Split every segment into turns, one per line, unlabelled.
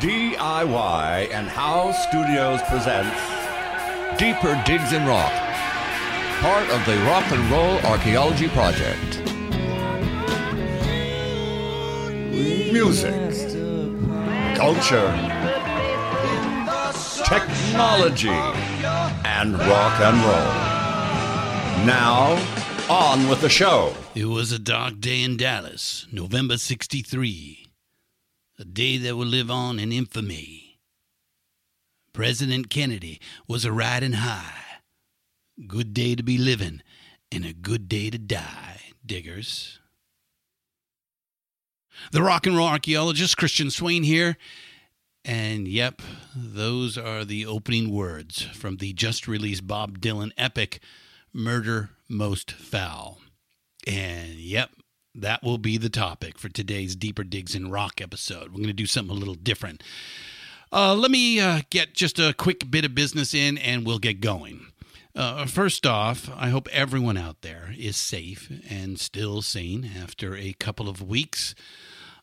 DIY and How Studios presents Deeper Digs in Rock, part of the Rock and Roll Archaeology Project. Music, culture, technology, and rock and roll. Now, on with the show.
It was a dark day in Dallas, November 63 a day that will live on in infamy. President Kennedy was a riding high. Good day to be living and a good day to die, diggers. The rock and roll archaeologist Christian Swain here. And yep, those are the opening words from the just released Bob Dylan epic, Murder Most Foul. And yep, that will be the topic for today's Deeper Digs in Rock episode. We're going to do something a little different. Uh, let me uh, get just a quick bit of business in and we'll get going. Uh, first off, I hope everyone out there is safe and still sane after a couple of weeks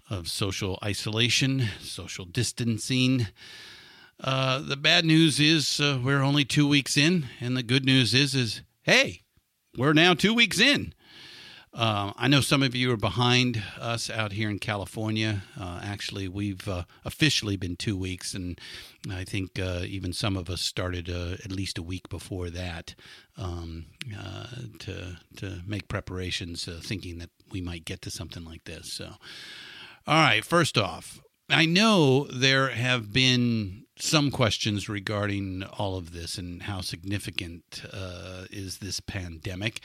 of social isolation, social distancing. Uh, the bad news is uh, we're only two weeks in, and the good news is is hey, we're now two weeks in. Uh, I know some of you are behind us out here in California. Uh, actually, we've uh, officially been two weeks, and I think uh, even some of us started uh, at least a week before that um, uh, to to make preparations, thinking that we might get to something like this. So, all right. First off, I know there have been some questions regarding all of this and how significant is this pandemic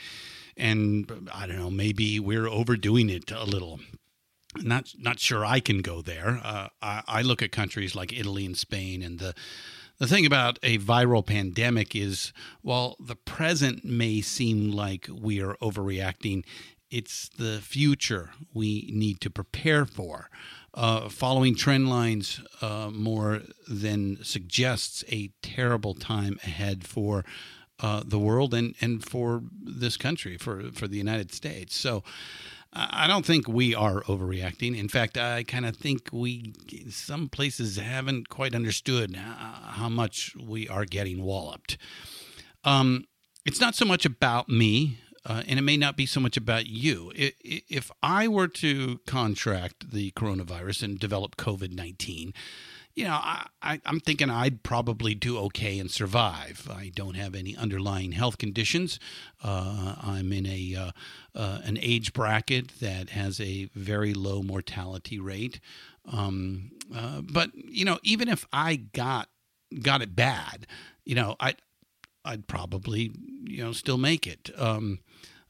and I don't know, maybe we're overdoing it a little. Not not sure I can go there. Uh, I, I look at countries like Italy and Spain, and the the thing about a viral pandemic is, while the present may seem like we are overreacting, it's the future we need to prepare for. Uh, following trend lines uh, more than suggests a terrible time ahead for uh, the world and, and for this country, for, for the United States. So I don't think we are overreacting. In fact, I kind of think we, some places haven't quite understood how much we are getting walloped. Um, it's not so much about me, uh, and it may not be so much about you. If I were to contract the coronavirus and develop COVID 19, you know, I, I, am thinking I'd probably do okay and survive. I don't have any underlying health conditions. Uh, I'm in a uh, uh, an age bracket that has a very low mortality rate. Um, uh, but you know, even if I got got it bad, you know, I I'd, I'd probably you know still make it. Um,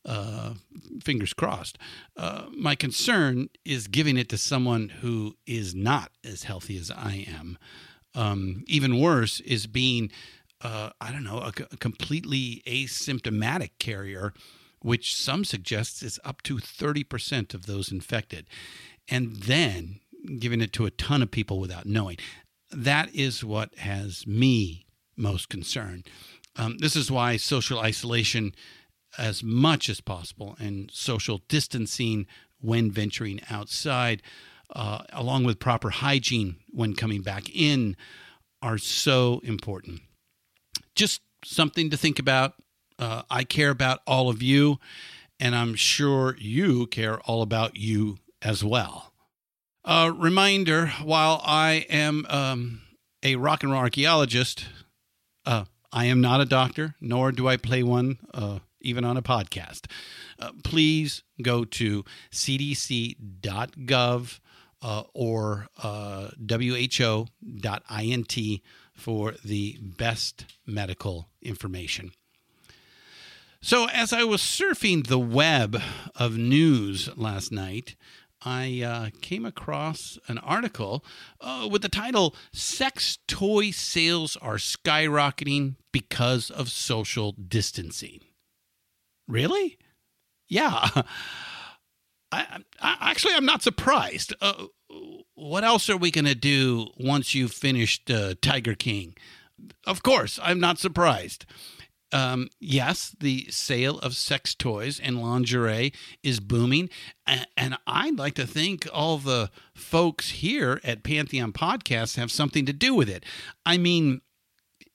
uh, fingers crossed. Uh, my concern is giving it to someone who is not as healthy as I am. Um, even worse is being, uh, I don't know, a, a, completely asymptomatic carrier, which some suggest is up to 30% of those infected. And then giving it to a ton of people without knowing. That is what has me most concerned. Um, this is why social isolation as much as possible and social distancing when venturing outside, uh, along with proper hygiene when coming back in, are so important. Just something to think about. Uh, I care about all of you, and I'm sure you care all about you as well. A reminder while I am um, a rock and roll archaeologist, uh, I am not a doctor, nor do I play one, uh, even on a podcast. Uh, please go to cdc.gov uh, or uh, who.int for the best medical information. So, as I was surfing the web of news last night, I uh, came across an article uh, with the title Sex Toy Sales Are Skyrocketing Because of Social Distancing. Really? Yeah. I, I, actually, I'm not surprised. Uh, what else are we going to do once you've finished uh, Tiger King? Of course, I'm not surprised. Um, yes, the sale of sex toys and lingerie is booming. And, and, I'd like to think all the folks here at Pantheon Podcasts have something to do with it. I mean,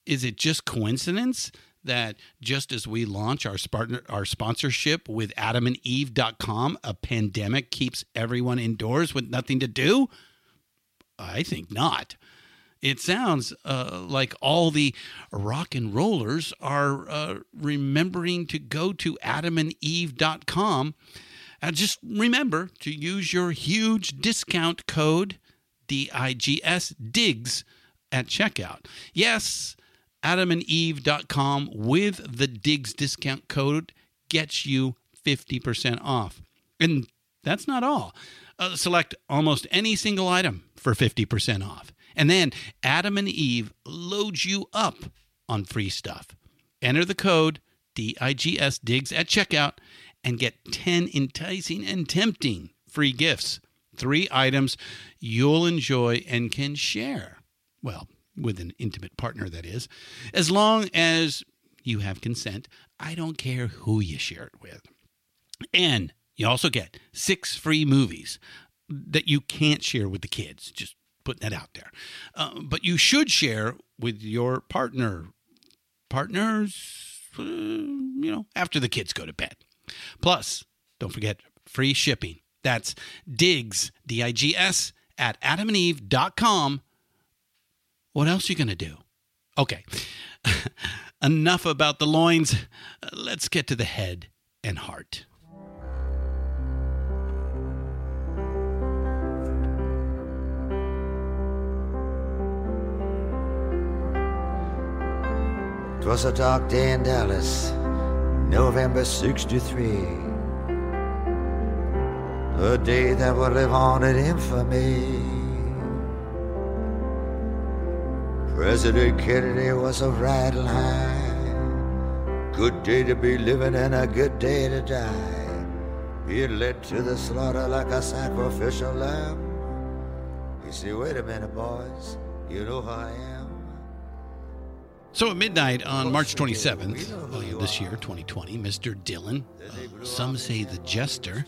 is it just coincidence that just as we launch our, partner, our sponsorship with adamandeve.com, a pandemic keeps everyone indoors with nothing to do? I think not. It sounds uh, like all the rock and rollers are uh, remembering to go to adamandeve.com. And just remember to use your huge discount code DIGS DIGS at checkout. Yes, adamandeve.com with the DIGS discount code gets you 50% off. And that's not all. Uh, select almost any single item for 50% off. And then Adam and Eve loads you up on free stuff. Enter the code DIGS DIGS at checkout and get 10 enticing and tempting free gifts. Three items you'll enjoy and can share. Well, with an intimate partner, that is. As long as you have consent, I don't care who you share it with. And you also get six free movies that you can't share with the kids. Just putting that out there. Uh, but you should share with your partner, partners, uh, you know, after the kids go to bed. Plus, don't forget free shipping. That's digs, D I G S, at adamandeve.com. What else are you going to do? Okay, enough about the loins. Let's get to the head and heart.
'Twas a dark day in Dallas, November 63. A day that would live on in infamy. President Kennedy was a riding high. Good day to be living and a good day to die. Being led to the slaughter like a sacrificial lamb. You see, wait a minute, boys. You know who I am.
So at midnight on March 27th uh, this year, 2020, Mr. Dylan, uh, some say the jester,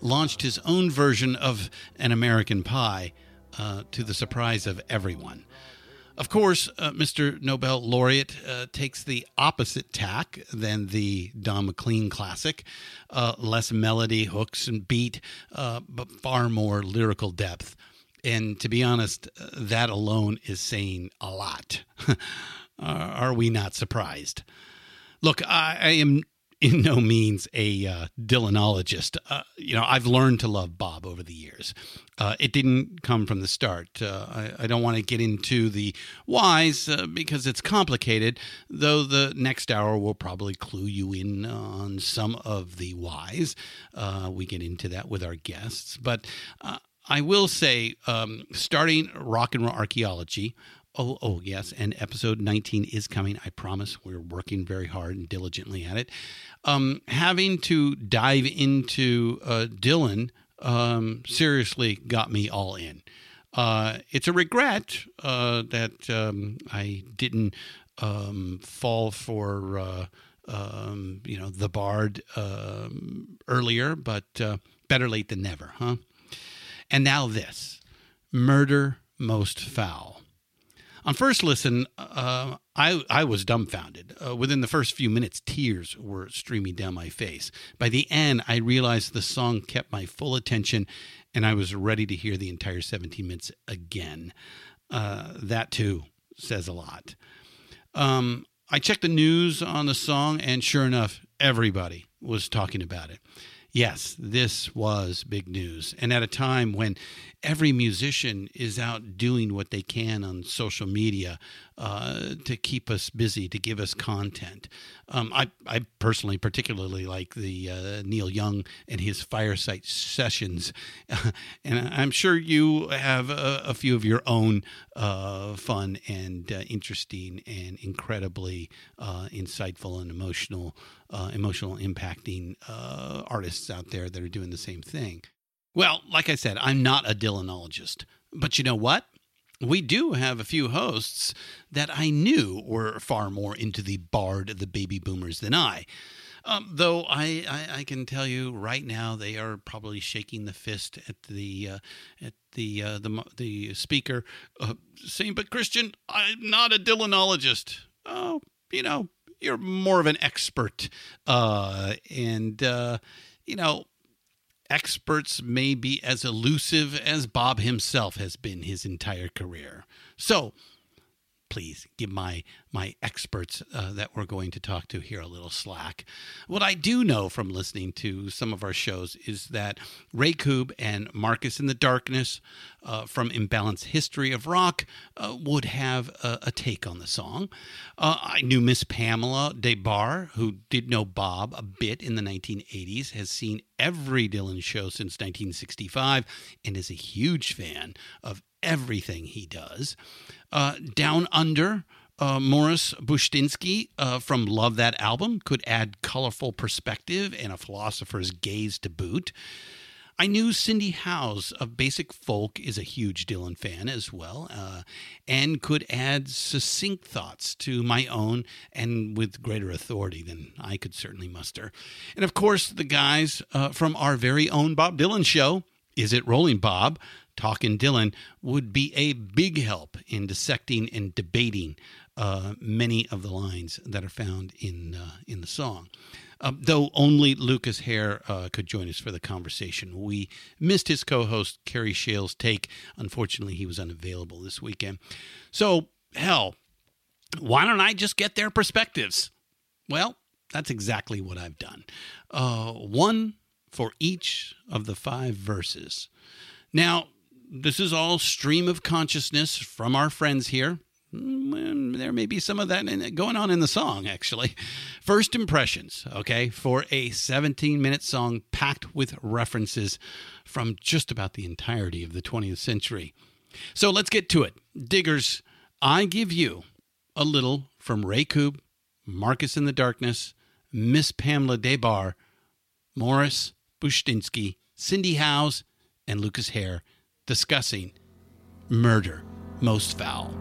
launched his own version of an American Pie uh, to the surprise of everyone. Of course, uh, Mr. Nobel laureate uh, takes the opposite tack than the Don McLean classic uh, less melody, hooks, and beat, but far more lyrical depth. And to be honest, that alone is saying a lot. Uh, are we not surprised? Look, I, I am in no means a uh, Dylanologist. Uh, you know, I've learned to love Bob over the years. Uh, it didn't come from the start. Uh, I, I, don't want to get into the whys uh, because it's complicated, though the next hour will probably clue you in on some of the whys. Uh, we get into that with our guests. But I will say, um, starting rock and roll archaeology Oh, oh, yes. And episode 19 is coming. I promise. We're working very hard and diligently at it. Um, having to dive into uh, Dylan um, seriously got me all in. Uh, it's a regret uh, that um, I didn't um, fall for, uh, um, you know, the Bard um, earlier, but uh, better late than never, huh? And now this Murder Most Foul. On first listen, uh, I I was dumbfounded. Uh, within the first few minutes, tears were streaming down my face. By the end, I realized the song kept my full attention, and I was ready to hear the entire 17 minutes again. Uh, that too says a lot. Um, I checked the news on the song, and sure enough, everybody was talking about it. Yes, this was big news. And at a time when every musician is out doing what they can on social media uh, to keep us busy, to give us content. Um, I, I personally particularly like the uh, Neil Young and his fireside sessions. and I'm sure you have a, a few of your own uh, fun and uh, interesting and incredibly uh, insightful and emotional emotional impacting artists out there that are doing the same thing. Well, like I said, I'm not a Dylanologist, but you know what? We do have a few hosts that I knew were far more into the bard of the baby boomers than I. Um, though I, I, I, can tell you right now, they are probably shaking the fist at the uh, at the uh, the the speaker, uh, saying, "But Christian, I'm not a Dylanologist." Oh, you know, you're more of an expert, uh, and uh, you know, experts may be as elusive as Bob himself has been his entire career. So please give my my experts uh, that we're going to talk to here a little slack. What I do know from listening to some of our shows is that Ray Koob and Marcus in the Darkness uh, from Imbalanced History of Rock uh, would have a, a, take on the song. Uh, I knew Miss Pamela Des Barres, who did know Bob a bit in the 1980s, has seen every Dylan show since 1965, and is a huge fan of everything he does. Uh, Down Under, uh, Morris Bushtinsky uh, from Love That Album could add colorful perspective and a philosopher's gaze to boot. I knew Cindy Howes of Basic Folk is a huge Dylan fan as well, uh, and could add succinct thoughts to my own and with greater authority than I could certainly muster. And of course, the guys uh, from our very own Bob Dylan show, Is It Rolling Bob? Talkin' Dylan would be a big help in dissecting and debating uh, many of the lines that are found in uh, in the song. Uh, though only Lucas Hare uh, could join us for the conversation. We missed his co host, Kerry Shale's take. Unfortunately, he was unavailable this weekend. So, hell, why don't I just get their perspectives? Well, that's exactly what I've done. Uh, one for each of the five verses. Now, this is all stream of consciousness from our friends here. Mm, there may be some of that going on in the song, actually. First impressions, okay, for a 17 minute song packed with references from just about the entirety of the 20th century. So let's get to it. Diggers, I give you a little from Ray Koob, Marcus in the Darkness, Miss Pamela Des Barres, Morris Bushtinsky, Cindy Howes, and Lucas Hare discussing murder most foul.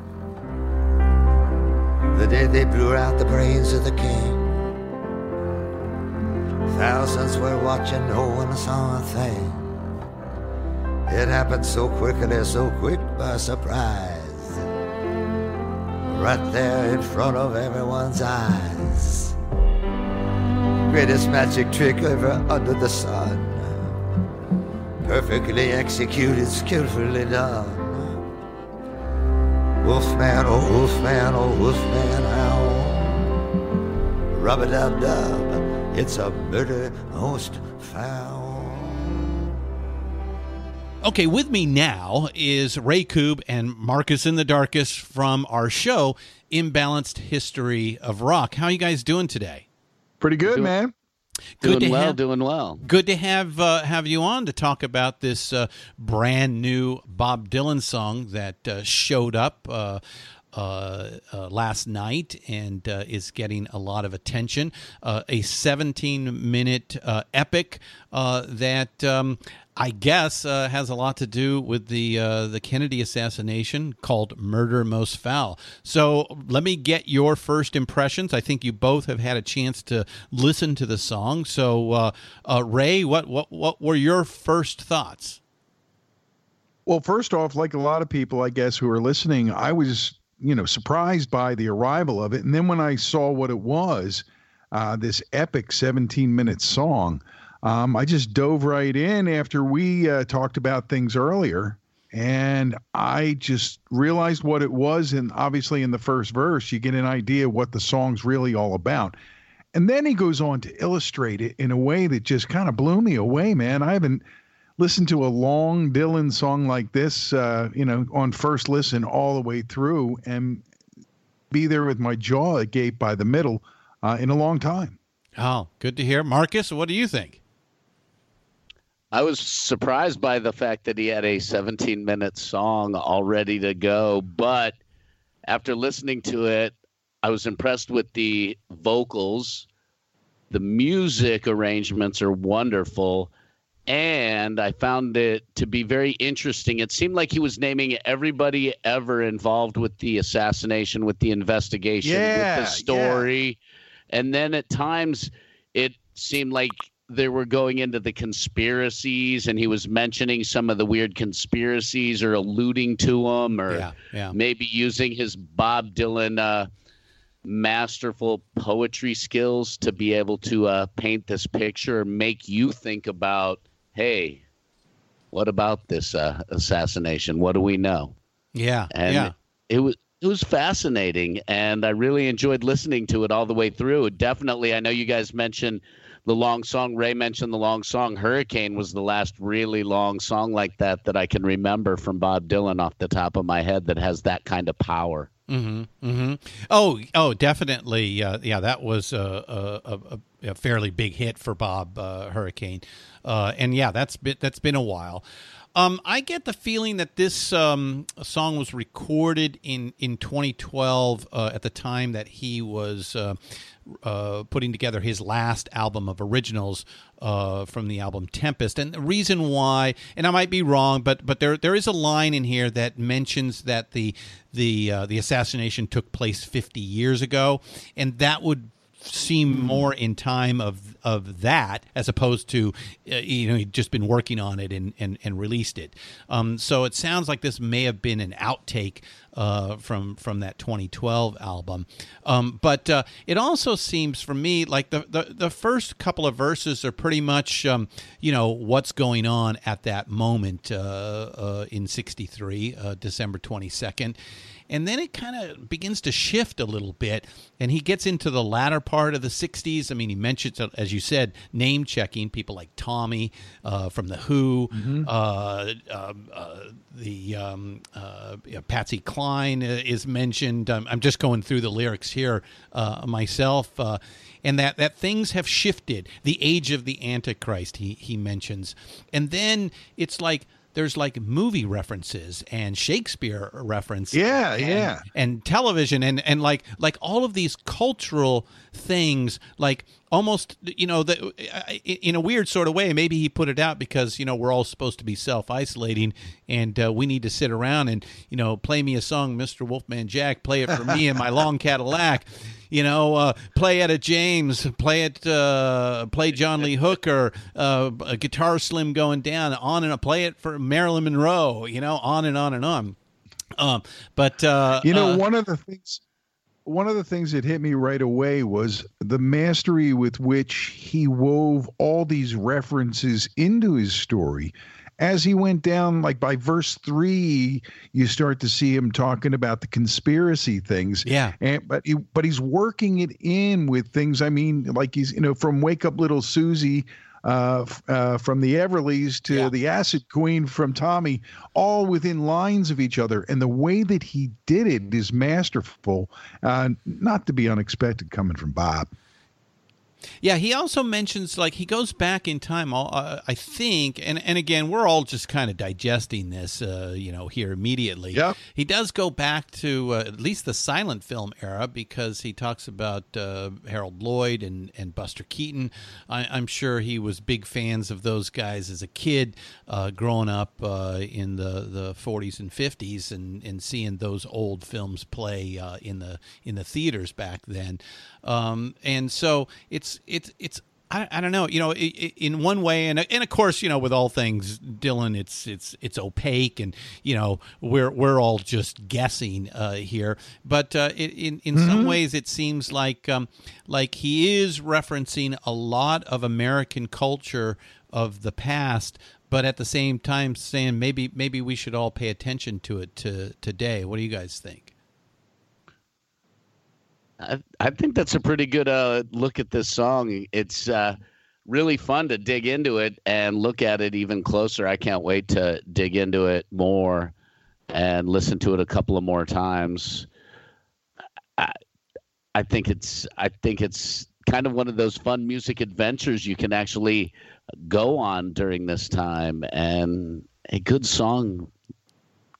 The day they blew out the brains of the king, thousands were watching, no one saw a thing. It happened so quickly, so quick by surprise. Right there in front of everyone's eyes. Greatest magic trick ever under the sun perfectly executed, skillfully done. Wolfman, oh wolfman, oh wolfman, howl. Rub a dub dub, it's a murder most foul.
Okay, with me now is Ray Koob and Marcus in the Darkest from our show, Imbalanced History of Rock. How are you guys doing today?
Pretty good, doing, man.
Good doing well, have, doing well.
Good to have uh, have you on to talk about this uh, brand new Bob Dylan song that uh, showed up uh, uh, uh, last night and uh, is getting a lot of attention. Uh, a 17 minute uh, epic that um, I guess uh, has a lot to do with the uh, the Kennedy assassination called "Murder Most Foul." So let me get your first impressions. I think you both have had a chance to listen to the song. So uh, Ray, what what what were your first thoughts?
Well, first off, like a lot of people, I guess, who are listening, I was you know, surprised by the arrival of it. And then when I saw what it was, uh, this epic 17 minute song, um, I just dove right in after we uh, talked about things earlier. And I just realized what it was. And obviously, in the first verse, you get an idea what the song's really all about. And then he goes on to illustrate it in a way that just kind of blew me away, man. I haven't listened to a long Dylan song like this, uh, you know, on first listen all the way through and be there with my jaw agape by the middle uh, in a long time.
Oh, good to hear. Marcus, what do you think?
I was surprised by the fact that he had a 17 minute song all ready to go. But after listening to it, I was impressed with the vocals. The music arrangements are wonderful. And I found it to be very interesting. It seemed like he was naming everybody ever involved with the assassination, with the investigation,
yeah,
with the story. Yeah. And then at times it seemed like they were going into the conspiracies and he was mentioning some of the weird conspiracies or alluding to them or yeah, yeah. maybe using his Bob Dylan uh, masterful poetry skills to be able to uh, paint this picture, and make you think about, hey, what about this uh, assassination? What do we know?
Yeah,
and
yeah.
it was it was fascinating, and I really enjoyed listening to it all the way through. Definitely, I know you guys mentioned the long song. Ray mentioned the long song. Hurricane was the last really long song like that that I can remember from Bob Dylan off the top of my head that has that kind of power.
Mm-hmm, mm-hmm. Oh, oh, definitely. Uh, yeah, that was a, a, a, fairly big hit for Bob uh, Hurricane, uh, and yeah, that's been, that's been a while. Um, I get the feeling that this um, song was recorded in in 2012 uh, at the time that he was uh, putting together his last album of originals uh, from the album Tempest. And the reason why, and I might be wrong, but but there there is a line in here that mentions that the the uh, the assassination took place 50 years ago, and that would seem more in time of of that as opposed to uh, you know he'd just been working on it and and, and released it. Um, so it sounds like this may have been an outtake uh, from from that 2012 album. Um, but uh, it also seems for me like the, the, the first couple of verses are pretty much um, you know what's going on at that moment uh, uh in '63, uh, December 22nd. And then it kind of begins to shift a little bit, and he gets into the latter part of the '60s. I mean, he mentions, as you said, name checking people like Tommy uh, from the Who, mm-hmm. Um, the um, Patsy Cline uh, is mentioned. Um, I'm just going through the lyrics here uh, myself, uh, and that that things have shifted. The age of the Antichrist, he he mentions, and then it's like there's like movie references and Shakespeare references.
Yeah,
and,
yeah.
And television and and like like all of these cultural things like almost you know the, in a weird sort of way maybe he put it out because you know we're all supposed to be self-isolating and uh, we need to sit around and you know play me a song Mr. Wolfman Jack play it for me in my long Cadillac you know, uh, play Etta James, play it, uh, play John Lee Hooker, uh, a guitar slim going down, on and on, play it for Marilyn Monroe, you know, on and on and on. Um, but uh,
you know,
uh,
one of the things, one of the things that hit me right away was the mastery with which he wove all these references into his story as he went down, like by verse three, you start to see him talking about the conspiracy things.
Yeah.
And but he but he's working it in with things. I mean, like he's you know from Wake Up Little Susie. Uh, uh, from the Everlys to yeah. the Acid Queen from Tommy, all within lines of each other. And the way that he did it is masterful, uh, not to be unexpected coming from Bob.
Yeah, he also mentions like he goes back in time. Uh, I think, and and again, we're all just kind of digesting this, uh, you know, here immediately.
Yeah.
He does go back to uh, at least the silent film era because he talks about uh, Harold Lloyd and and Buster Keaton. I, am sure he was big fans of those guys as a kid, uh, growing up uh, in the, the 40s and 50s, and, and seeing those old films play in the in the theaters back then. Um, and so it's it's it's I, I don't know. You know, in one way, and and of course, you know, with all things Dylan, it's it's it's opaque, and you know, we're we're all just guessing uh, here. But uh, in in mm-hmm. some ways, it seems like um, like he is referencing a lot of American culture of the past, but at the same time saying maybe maybe we should all pay attention to it to today. What do you guys think?
I, I think that's a pretty good uh, look at this song. It's uh, really fun to dig into it and look at it even closer. I can't wait to dig into it more and listen to it a couple of more times. I, I think it's I think it's kind of one of those fun music adventures you can actually go on during this time and a good song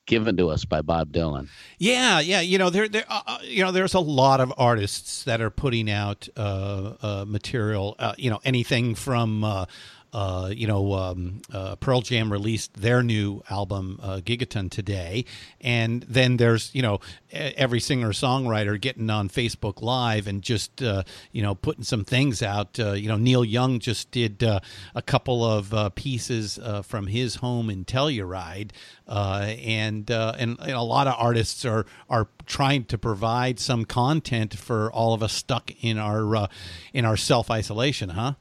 given to us by Bob Dylan.
Yeah, yeah. You know, there, there, uh, uh, you know, there's a lot of artists that are putting out uh, uh, material. Uh, you know, anything from uh, you know, um, uh, Pearl Jam released their new album, uh, Gigaton, today. And then there's, you know, every singer songwriter getting on Facebook Live and just, uh, you know, putting some things out. Uh, you know, Neil Young just did uh, a couple of pieces from his home in Telluride. and, and, and a lot of artists are, are trying to provide some content for all of us stuck in our, in our self isolation, huh?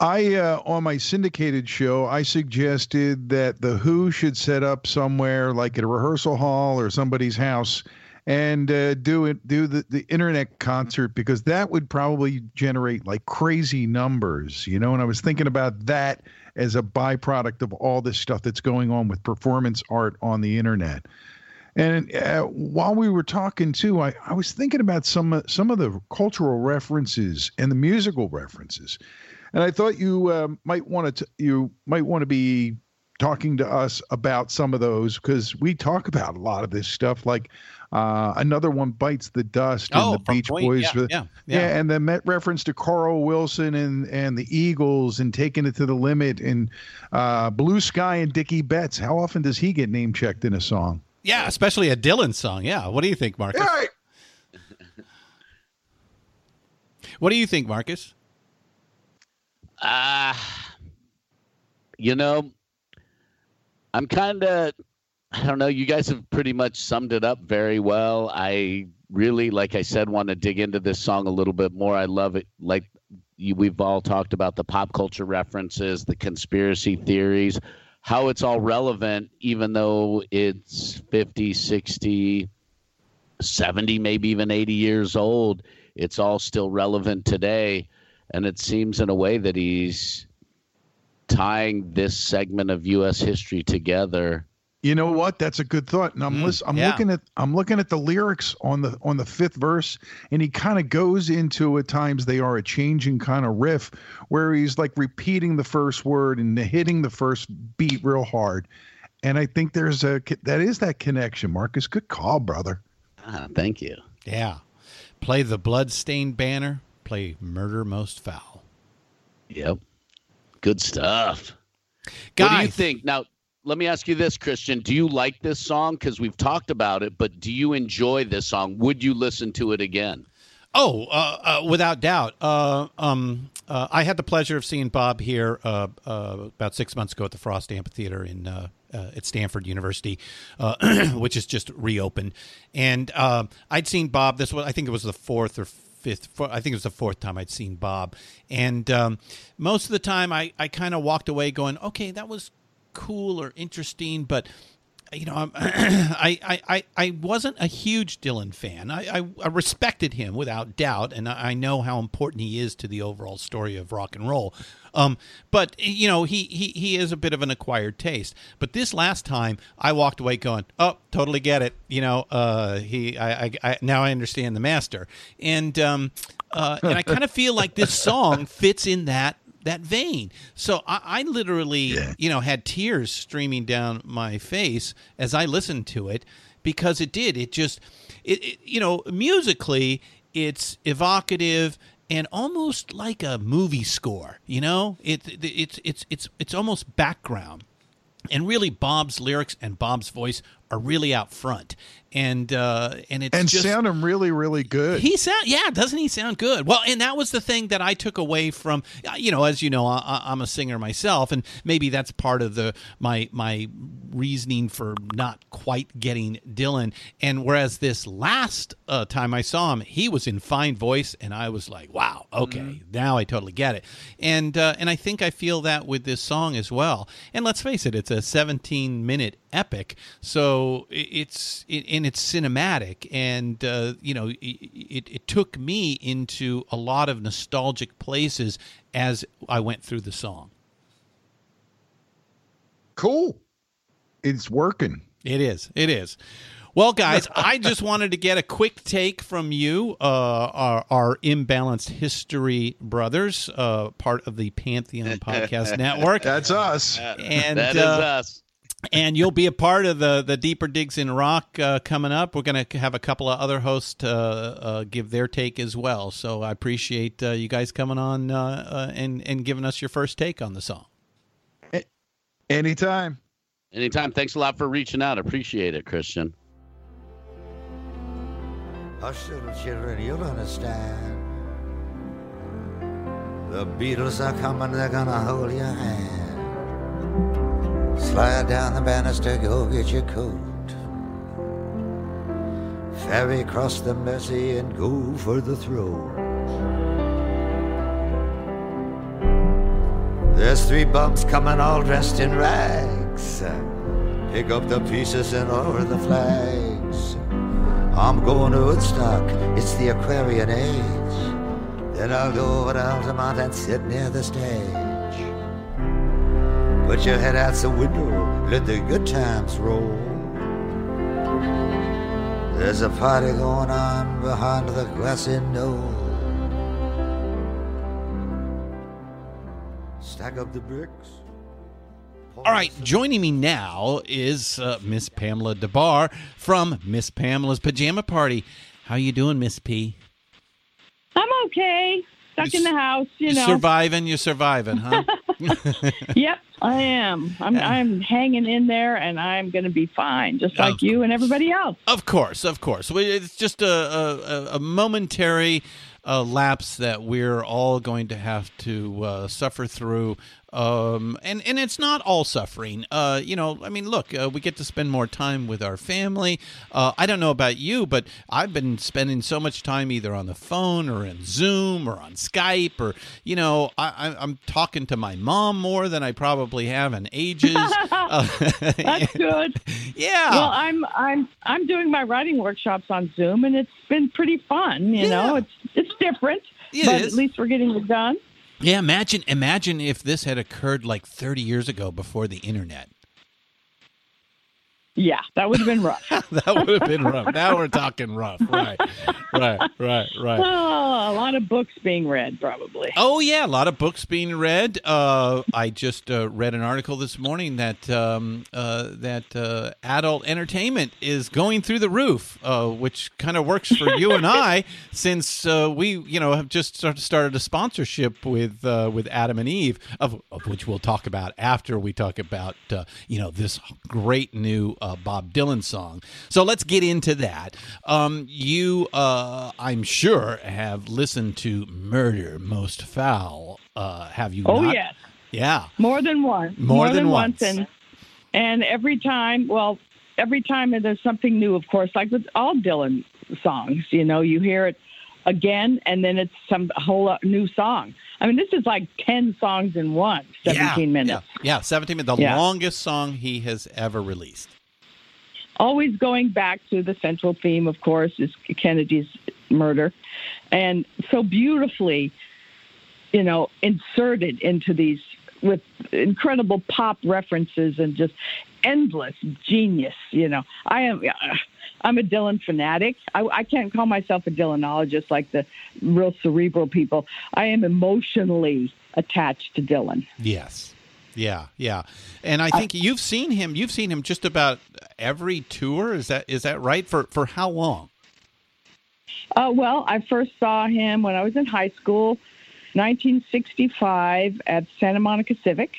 I uh, on my syndicated show, I suggested that the Who should set up somewhere like at a rehearsal hall or somebody's house and uh, do it do the, the internet concert because that would probably generate like crazy numbers, you know. And I was thinking about that as a byproduct of all this stuff that's going on with performance art on the internet. And uh, while we were talking too, I, I was thinking about some some of the cultural references and the musical references and I thought you uh, might want to you might want to be talking to us about some of those because we talk about a lot of this stuff. Like uh, another one bites the dust
oh,
the Beach
Point.
Boys,
yeah, yeah, yeah.
yeah, and the reference to Carl Wilson and and the Eagles and taking it to the limit and uh, Blue Sky and Dickey Betts. How often does he get name checked in a song?
Yeah, especially a Dylan song. Yeah, what do you think, Marcus? What do you think, Marcus?
Uh, you know, I'm kind of, I don't know. You guys have pretty much summed it up very well. I really, like I said, want to dig into this song a little bit more. I love it. Like you, we've all talked about the pop culture references, the conspiracy theories, how it's all relevant, even though it's 50, 60, 70, maybe even 80 years old. It's all still relevant today and it seems in a way that he's tying this segment of U.S. history together.
You know what? That's a good thought. And I'm mm, listen, I'm yeah. looking at I'm looking at the lyrics on the on the fifth verse, and he kind of goes into at times they are a changing kind of riff where he's like repeating the first word and hitting the first beat real hard. And I think there's a that is that connection, Marcus. Good call, brother.
Ah, thank you.
Yeah. Play the bloodstained banner play Murder Most Foul.
Yep. Good stuff. Guys, what do you think? Now, let me ask you this, Christian. Do you like this song? Because we've talked about it, but do you enjoy this song? Would you listen to it again?
Oh, uh, uh, without doubt. Uh, um, uh, I had the pleasure of seeing Bob here uh, uh, about six months ago at the Frost Amphitheater in at Stanford University, which is just reopened. And I'd seen Bob. This was, I think, it was the fourth or fifth, four, I think it was the fourth time I'd seen Bob. And um, most of the time I, I kind of walked away going, okay, that was cool or interesting, but you know, I, I, I, I wasn't a huge Dylan fan. I, I, I respected him without doubt, and I know how important he is to the overall story of rock and roll. Um, but you know, he, he he is a bit of an acquired taste. But this last time, I walked away going, "Oh, totally get it." You know, uh, he, I, I, I now I understand the master, and um, uh, and I kind of feel like this song fits in that that vein. So I, I literally, yeah. you know, had tears streaming down my face as I listened to it because it did. It just, it, it you know, musically, it's evocative and almost like a movie score. You know, it, it it's it's it's it's almost background. And really, Bob's lyrics and Bob's voice are really out front. and uh, and it's
and
just
sounding really, really good.
he sound yeah, doesn't he sound good? Well, and that was the thing that I took away from uh, you know, as you know, I, I'm a singer myself, and maybe that's part of the my my reasoning for not quite getting Dylan. And whereas this last uh, time I saw him, he was in fine voice, and I was like, wow, okay, now I totally get it. And uh, and I think I feel that with this song as well. And let's face it, it's a 17 minute epic, so i- it's it, and it's cinematic, and uh, you know, it, it, it took me into a lot of nostalgic places as I went through the song.
cool. It's working.
It is. It is. Well, guys, I just wanted to get a quick take from you, uh, our, our imbalanced history brothers, uh, part of the Pantheon Podcast Network,
That's us.
and
That is
uh,
us.
And you'll be a part of the the deeper digs in rock uh, coming up. We're going to have a couple of other hosts uh, uh, give their take as well. So I appreciate uh, you guys coming on uh, uh, and and giving us your first take on the song.
Anytime.
Anytime. Thanks a lot for reaching out. Appreciate it, Christian.
Hush, little children, you'll understand. The Beatles are coming, they're gonna hold your hand. Slide down the banister, go get your coat. Ferry across the Mersey and go for the throat. There's three bumps coming all dressed in rags. Pick up the pieces and lower the flags. I'm going to Woodstock, it's the Aquarian age. Then I'll go over to Altamont and sit near the stage. Put your head out the window, let the good times roll. There's a party going on behind the grassy knoll. Stack up the bricks.
All right, joining me now is uh, Miss Pamela Des Barres from Miss Pamela's Pajama Party. How you doing, Miss P?
I'm okay. Stuck
You
in the house, you know.
surviving, you're surviving, huh?
Yep, I am. I'm I'm hanging in there, and I'm going to be fine, just like
Of
you and everybody else.
Of course, of course. We- It's just a, a, a momentary uh, lapse that we're all going to have to uh, suffer through. Um, and, and it's not all suffering. Uh, you know, I mean, look, uh, we get to spend more time with our family. Uh, I don't know about you, but I've been spending so much time either on the phone or in Zoom or on Skype or, you know, I, I'm talking to my mom more than I probably have in ages. Uh,
That's good.
yeah.
Well, I'm I'm I'm doing my writing workshops on Zoom, and it's been pretty fun. You know, it's it's different,
It
but
is.
at least we're getting it done.
Yeah, imagine imagine if this had occurred like 30 years ago before the internet.
Yeah, that would have been rough.
that would have been rough. Now we're talking rough. Right. Right, right, right.
oh, a lot of books being read, probably.
Oh yeah, a lot of books being read. Uh, I just uh, read an article this morning that um, uh, that uh, adult entertainment is going through the roof, uh, which kind of works for you and I, since uh, we you know have just started a sponsorship with uh, with Adam and Eve, of, of which we'll talk about after we talk about uh, you know this great new uh, Bob Dylan song. So let's get into that. Um, you, uh, I'm sure, have listened to "Murder Most Foul." Uh, have you?
Oh
not?
yes,
Yeah.
more than once.
More than once.
and and every time, well, every time there's something new. Of course, like with all Dylan songs, you know, you hear it again, and then it's some whole new song. I mean, this is like ten songs in one, seventeen
yeah,
minutes.
Yeah, yeah, 17 minutes. The
Yeah.
longest song he has ever released.
Always going back to the central theme, of course, is Kennedy's murder, and so beautifully, you know, inserted into these with incredible pop references and just endless genius. You know, I am. Uh, I'm a Dylan fanatic. I, I can't call myself a Dylanologist like the real cerebral people. I am emotionally attached to Dylan.
Yes. Yeah, yeah. And I think you've seen him you've seen him just about every tour. Is that is that right? For for how long?
Uh, well, I first saw him when I was in high school, 1965, at Santa Monica Civic.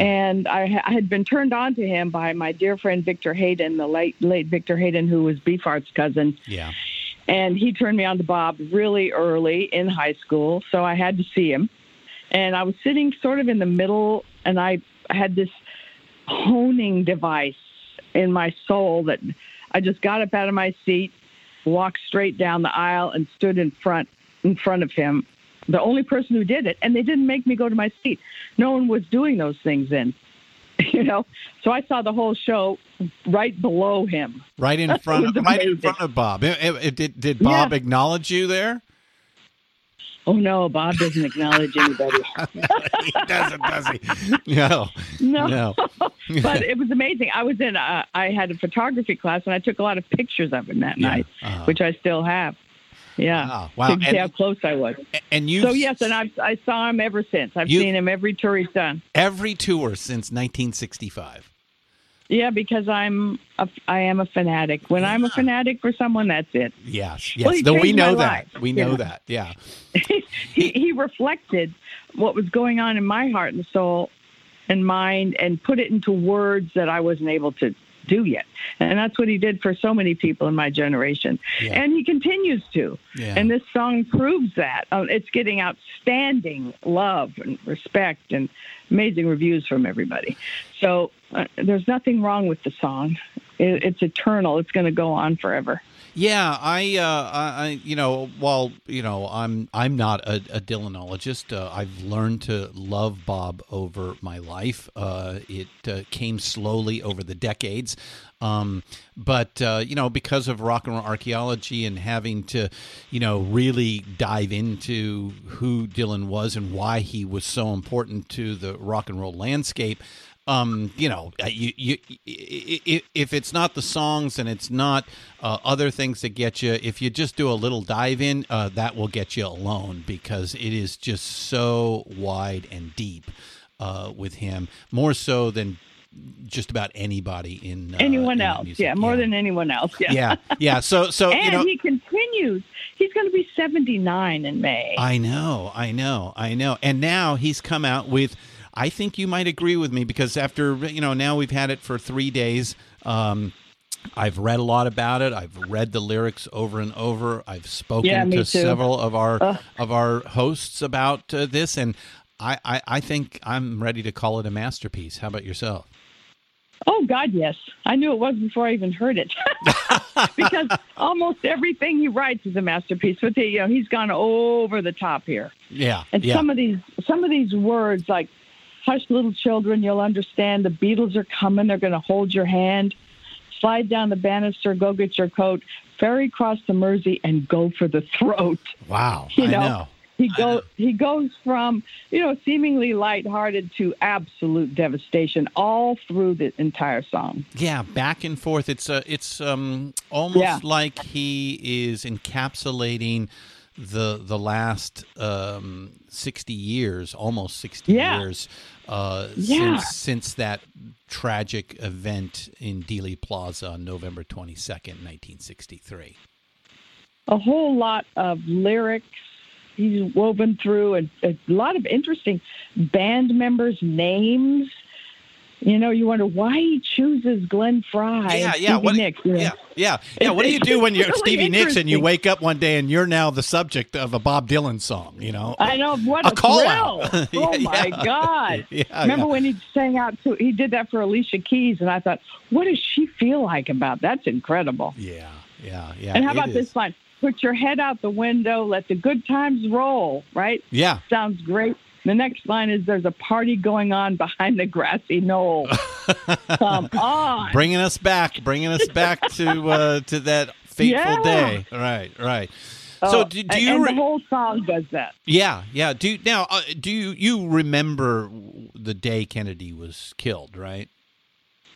And I, I had been turned on to him by my dear friend Victor Hayden, the late late Victor Hayden, who was Beefheart's cousin.
Yeah.
And he turned me on to Bob really early in high school, so I had to see him. And I was sitting sort of in the middle, and I had this honing device in my soul that I just got up out of my seat, walked straight down the aisle, and stood in front in front of him the only person who did it, and they didn't make me go to my seat. No one was doing those things then, you know. So I saw the whole show right below him.
Right in front, of, right in front of Bob. It, it, did did Bob yeah. acknowledge you there?
Oh no, Bob doesn't acknowledge anybody.
he doesn't, does he? No,
no. no. but it was amazing. I was in. A, I had a photography class, and I took a lot of pictures of him that yeah. night, uh-huh. which I still have. Yeah.
Wow. wow.
To see how close I was.
And you.
So yes, and I I saw him ever since. I've seen him every tour he's done.
Every tour since 1965.
Yeah, because I'm a, I am a fanatic. When yeah. I'm a fanatic for someone, that's it.
Yes, yes. Well, we know that. Life, we know, know that. Yeah.
he he reflected what was going on in my heart and soul and mind, and put it into words that I wasn't able to do yet. And that's what he did for so many people in my generation. Yeah. And he continues to. Yeah. And this song proves that. Uh, it's getting outstanding love and respect and amazing reviews from everybody. So uh, there's nothing wrong with the song. It, it's eternal. It's going to go on forever.
Yeah, I, uh, I, you know, while you know, I'm, I'm not a, a Dylanologist. Uh, I've learned to love Bob over my life. Uh, it uh, came slowly over the decades, um, but uh, you know, because of rock and roll archaeology and having to, you know, really dive into who Dylan was and why he was so important to the rock and roll landscape um, you know, you, you, if it's not the songs and it's not uh, other things that get you, if you just do a little dive in, uh, that will get you alone because it is just so wide and deep uh, with him, more so than just about anybody in
uh, anyone
in
else. Yeah, more yeah. than anyone else. Yeah,
yeah, yeah. So, so
and
you know,
he continues. He's going to be seventy nine in May.
I know, I know, I know. And now he's come out with I think you might agree with me because after you know now we've had it for three days. Um, I've read a lot about it. I've read the lyrics over and over. I've spoken
yeah,
to
too.
several of our uh. of our hosts about uh, this, and I, I, I think I'm ready to call it a masterpiece. How about yourself?
Oh God, yes. I knew it was before I even heard it, because almost everything he writes is a masterpiece. But you know, he's gone over the top here.
Yeah,
and
yeah.
some of these some of these words like Hush, little children, you'll understand. The Beatles are coming. They're going to hold your hand. Slide down the banister, go get your coat. Ferry cross the Mersey and go for the throat.
Wow.
You know,
I know.
He goes. He goes from you know seemingly lighthearted to absolute devastation all through the entire song.
Yeah, back and forth. It's uh, it's um almost yeah. like he is encapsulating the the last um, sixty years, almost sixty
yeah.
years, uh,
yeah.
since since that tragic event in Dealey Plaza on November twenty second, nineteen sixty three.
A whole lot of lyrics he's woven through, and a lot of interesting band members' names you know, you wonder why he chooses Glenn Frey.
Yeah, yeah,
what, Nicks,
know? yeah, yeah, yeah. What do you do when you're really Stevie Nicks and you wake up one day and you're now the subject of a Bob Dylan song? You know,
I know what
a,
a
call
thrill.
out.
oh yeah, my God!
Yeah,
Remember
yeah.
when he sang out to? He did that for Alicia Keys, and I thought, what does she feel like about that's incredible.
Yeah, yeah, yeah.
And how about
is.
this line? Put your head out the window, let the good times roll. Right?
Yeah,
sounds great. The next line is there's a party going on behind the grassy knoll. Come on.
Bringing us back, bringing us back to uh, to that fateful
Yeah.
day. Right, right. So
Oh,
do, do you
and the whole song does that.
Yeah, yeah. Do now uh, do you, you remember the day Kennedy was killed, right?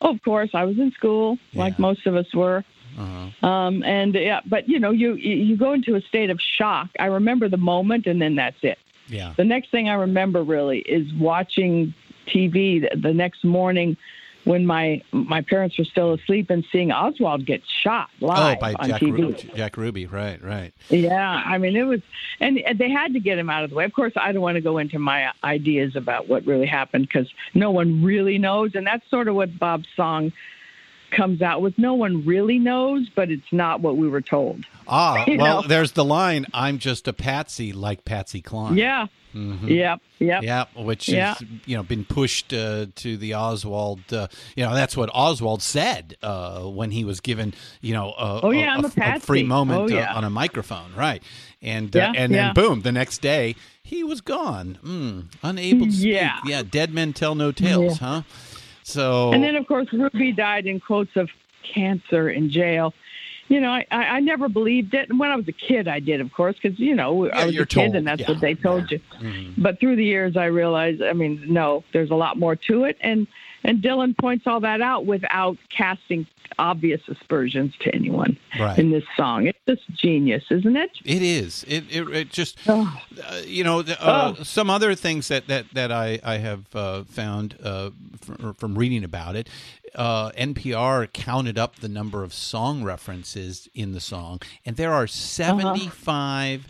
Oh, of course, I was in school, like most of us were.
Uh-huh.
Um, and yeah, but you know, you you go into a state of shock. I remember the moment, and then that's it.
Yeah.
The next thing I remember really is watching TV the, next morning, when my my parents were still asleep and seeing Oswald get shot oh, live
oh, by
on
Jack,
TV.
Ru- Jack Ruby, right, right.
Yeah, I mean it was, and they had to get him out of the way. Of course, I don't want to go into my ideas about what really happened because no one really knows, and that's sort of what Bob's song comes out with. No one really knows, but it's not what we were told.
Ah,
You
well,
know?
there's the line. I'm just a patsy, like Patsy Cline.
Yeah.
Mhm.
Yep. Yep.
Yeah, which
Yeah.
has you know been pushed uh, to the Oswald. Uh, you know that's what Oswald said uh, when he was given you know a,
Oh, yeah,
a- a-
a patsy.
a free moment
Oh, yeah.
uh, on a microphone, right? And
Yeah,
uh, and then
yeah.
boom, the next day he was gone, mm, unable to speak.
Yeah.
yeah, dead men tell no tales, huh? So
And then, of course, Ruby died in quotes of cancer in jail. You know, I, I never believed it. And when I was a kid, I did, of course, because, you know, I was a kid
told,
and that's
yeah.
what they told you.
Mhm.
But through the years, I realized, I mean, no, there's a lot more to it. And, and Dylan points all that out without casting obvious aspersions to anyone
Right.
in this song. It's just genius, isn't it?
It is. It it, it just
Oh.
uh, you know the, uh,
Oh.
some other things that that that I I have uh, found uh, from, from reading about it. Uh, NPR counted up the number of song references in the song, and there are seventy five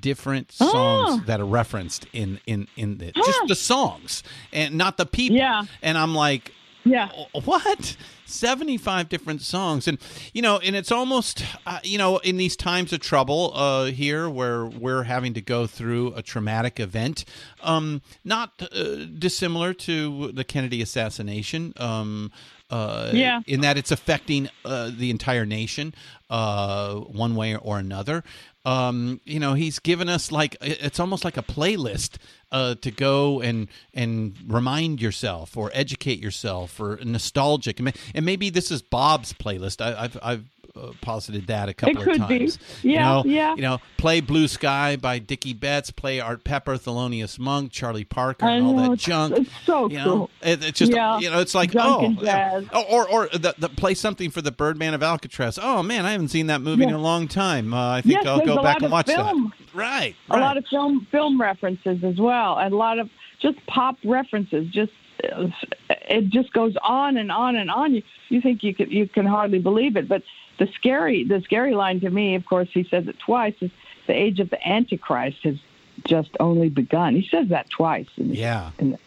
different songs
Oh.
that are referenced in in in it. Just the songs and not the people.
Yeah.
And I'm like,
Yeah.
what 75 different songs and you know and it's almost uh, you know in these times of trouble uh here where we're having to go through a traumatic event um not uh, dissimilar to the kennedy assassination um uh,
Yeah.
in that it's affecting uh, the entire nation uh, one way or another. Um, you know, he's given us like it's almost like a playlist uh, to go and and remind yourself or educate yourself or nostalgic. And maybe this is Bob's playlist. I, I've I've uh, posited that a couple of
be.
times.
Yeah,
you know,
yeah.
You know, play Blue Sky by Dickey Betts, play Art Pepper, Thelonious Monk, Charlie Parker, and all
know,
that
it's-
junk.
it's so
you know,
cool.
it, it's just
Yeah.
you know, it's like
Junk
oh, yeah. Oh, or or the, the play something for the Birdman of Alcatraz. Oh man, I haven't seen that movie in a long time. Uh, I think
Yes,
I'll go back and watch
film.
that. Right,
a lot of film film references as well, and a lot of just pop references. Just it just goes on and on and on. You you think you can you can hardly believe it, but the scary the scary line to me, of course, he says it twice. Is the age of the Antichrist has just only begun. He says that twice. In the,
yeah.
the,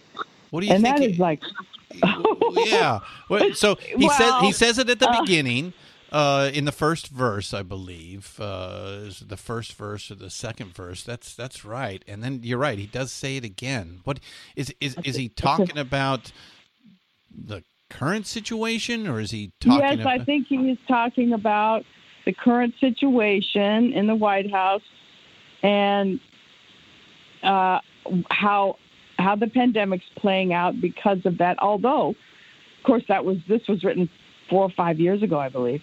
What do you
and
think?
that
he-
is like
yeah. So he says he says it at the
uh,
beginning. Uh, in the first verse, I believe, uh, is it the first verse or the second verse. That's that's right. And then you're right. He does say it again. What is is is he talking about the current situation, or is he talking?
yes,
about,
I think he is talking about the current situation in the White House and uh, how how the pandemic's playing out because of that. Although, of course, that was this was written four or five years ago, I believe.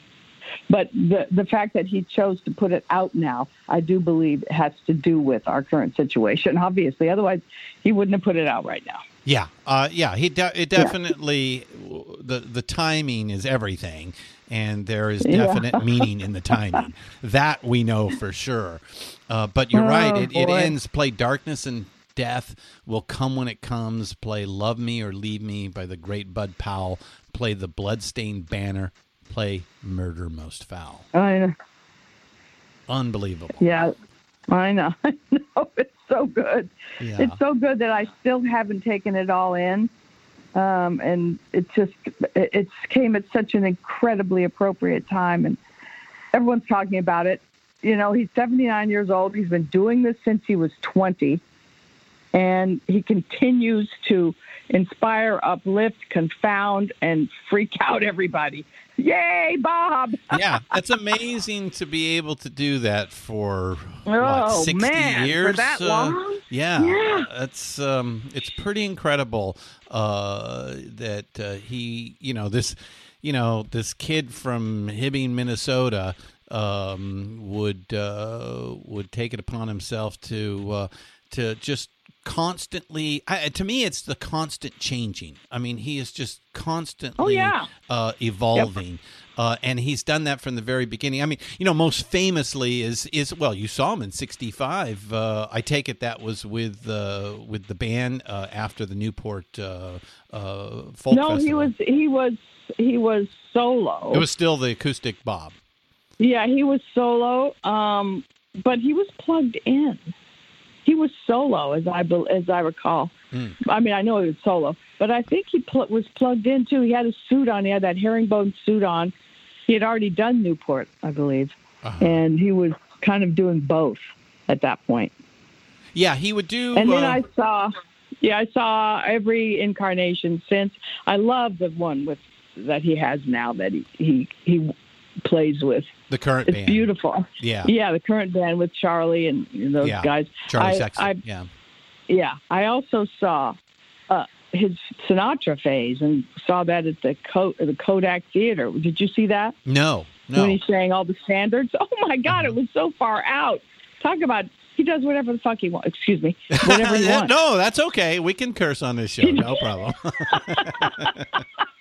But the the fact that he chose to put it out now, I do believe it has to do with our current situation. Obviously, otherwise he wouldn't have put it out right now.
Yeah, uh, yeah. He de- it definitely the the timing is everything, and there is
Yeah.
definite meaning in the timing. That we know for sure. Uh, but you're right.
Oh,
It, it ends. Play darkness and death will come when it comes. Play love me or leave me by the great Bud Powell. Play the bloodstained banner. Play murder most foul.
I know.
Unbelievable.
Yeah, I know. I know. It's so good.
Yeah.
It's so good that I still haven't taken it all in. Um, and it just it it came at such an incredibly appropriate time, and everyone's talking about it. You know, he's 79 years old. He's been doing this since he was 20, and he continues to inspire, uplift, confound, and freak out everybody. Yay, Bob!
yeah, it's amazing to be able to do that for what,
Oh,
60
man, for
years.
that
Uh,
long?
yeah,
Yeah.
it's um, it's pretty incredible uh, that uh, he, you know, this, you know, this kid from Hibbing, Minnesota, um, would uh, would take it upon himself to uh, to just constantly. I, to me, it's the constant changing. I mean, he is just constantly
Oh, yeah.
uh, evolving. Uh, and he's done that from the very beginning. I mean, you know, most famously is is well, you saw him in '65. Uh, I take it that was with uh, with the band uh, after the Newport uh, uh, folk
no, he was he was he was solo.
It was still the acoustic Bob.
Yeah, he was solo, um, but he was plugged in. He was solo, as I as I recall.
Hmm.
I mean, I know he was solo, but I think he pl- was plugged in too. He had a suit on. He had that herringbone suit on. He had already done Newport, I believe,
Uh-huh.
and he was kind of doing both at that point.
Yeah, he would do.
And then
uh,
I saw, yeah, I saw every incarnation since. I love the one with that he has now that he he, he plays with.
the current
It's
band.
beautiful.
Yeah.
Yeah, the current band with Charlie and those
Yeah.
guys.
Charlie
I,
Sexton.
I,
yeah.
yeah, I also saw uh, his Sinatra phase and saw that at the the Kodak Theater. Did you see that
No, no.
when he sang all the standards? Oh my God, it was so far out. Talk about he does whatever the fuck he wants. Excuse me, whatever he wants.
no, that's okay. We can curse on this show. No problem.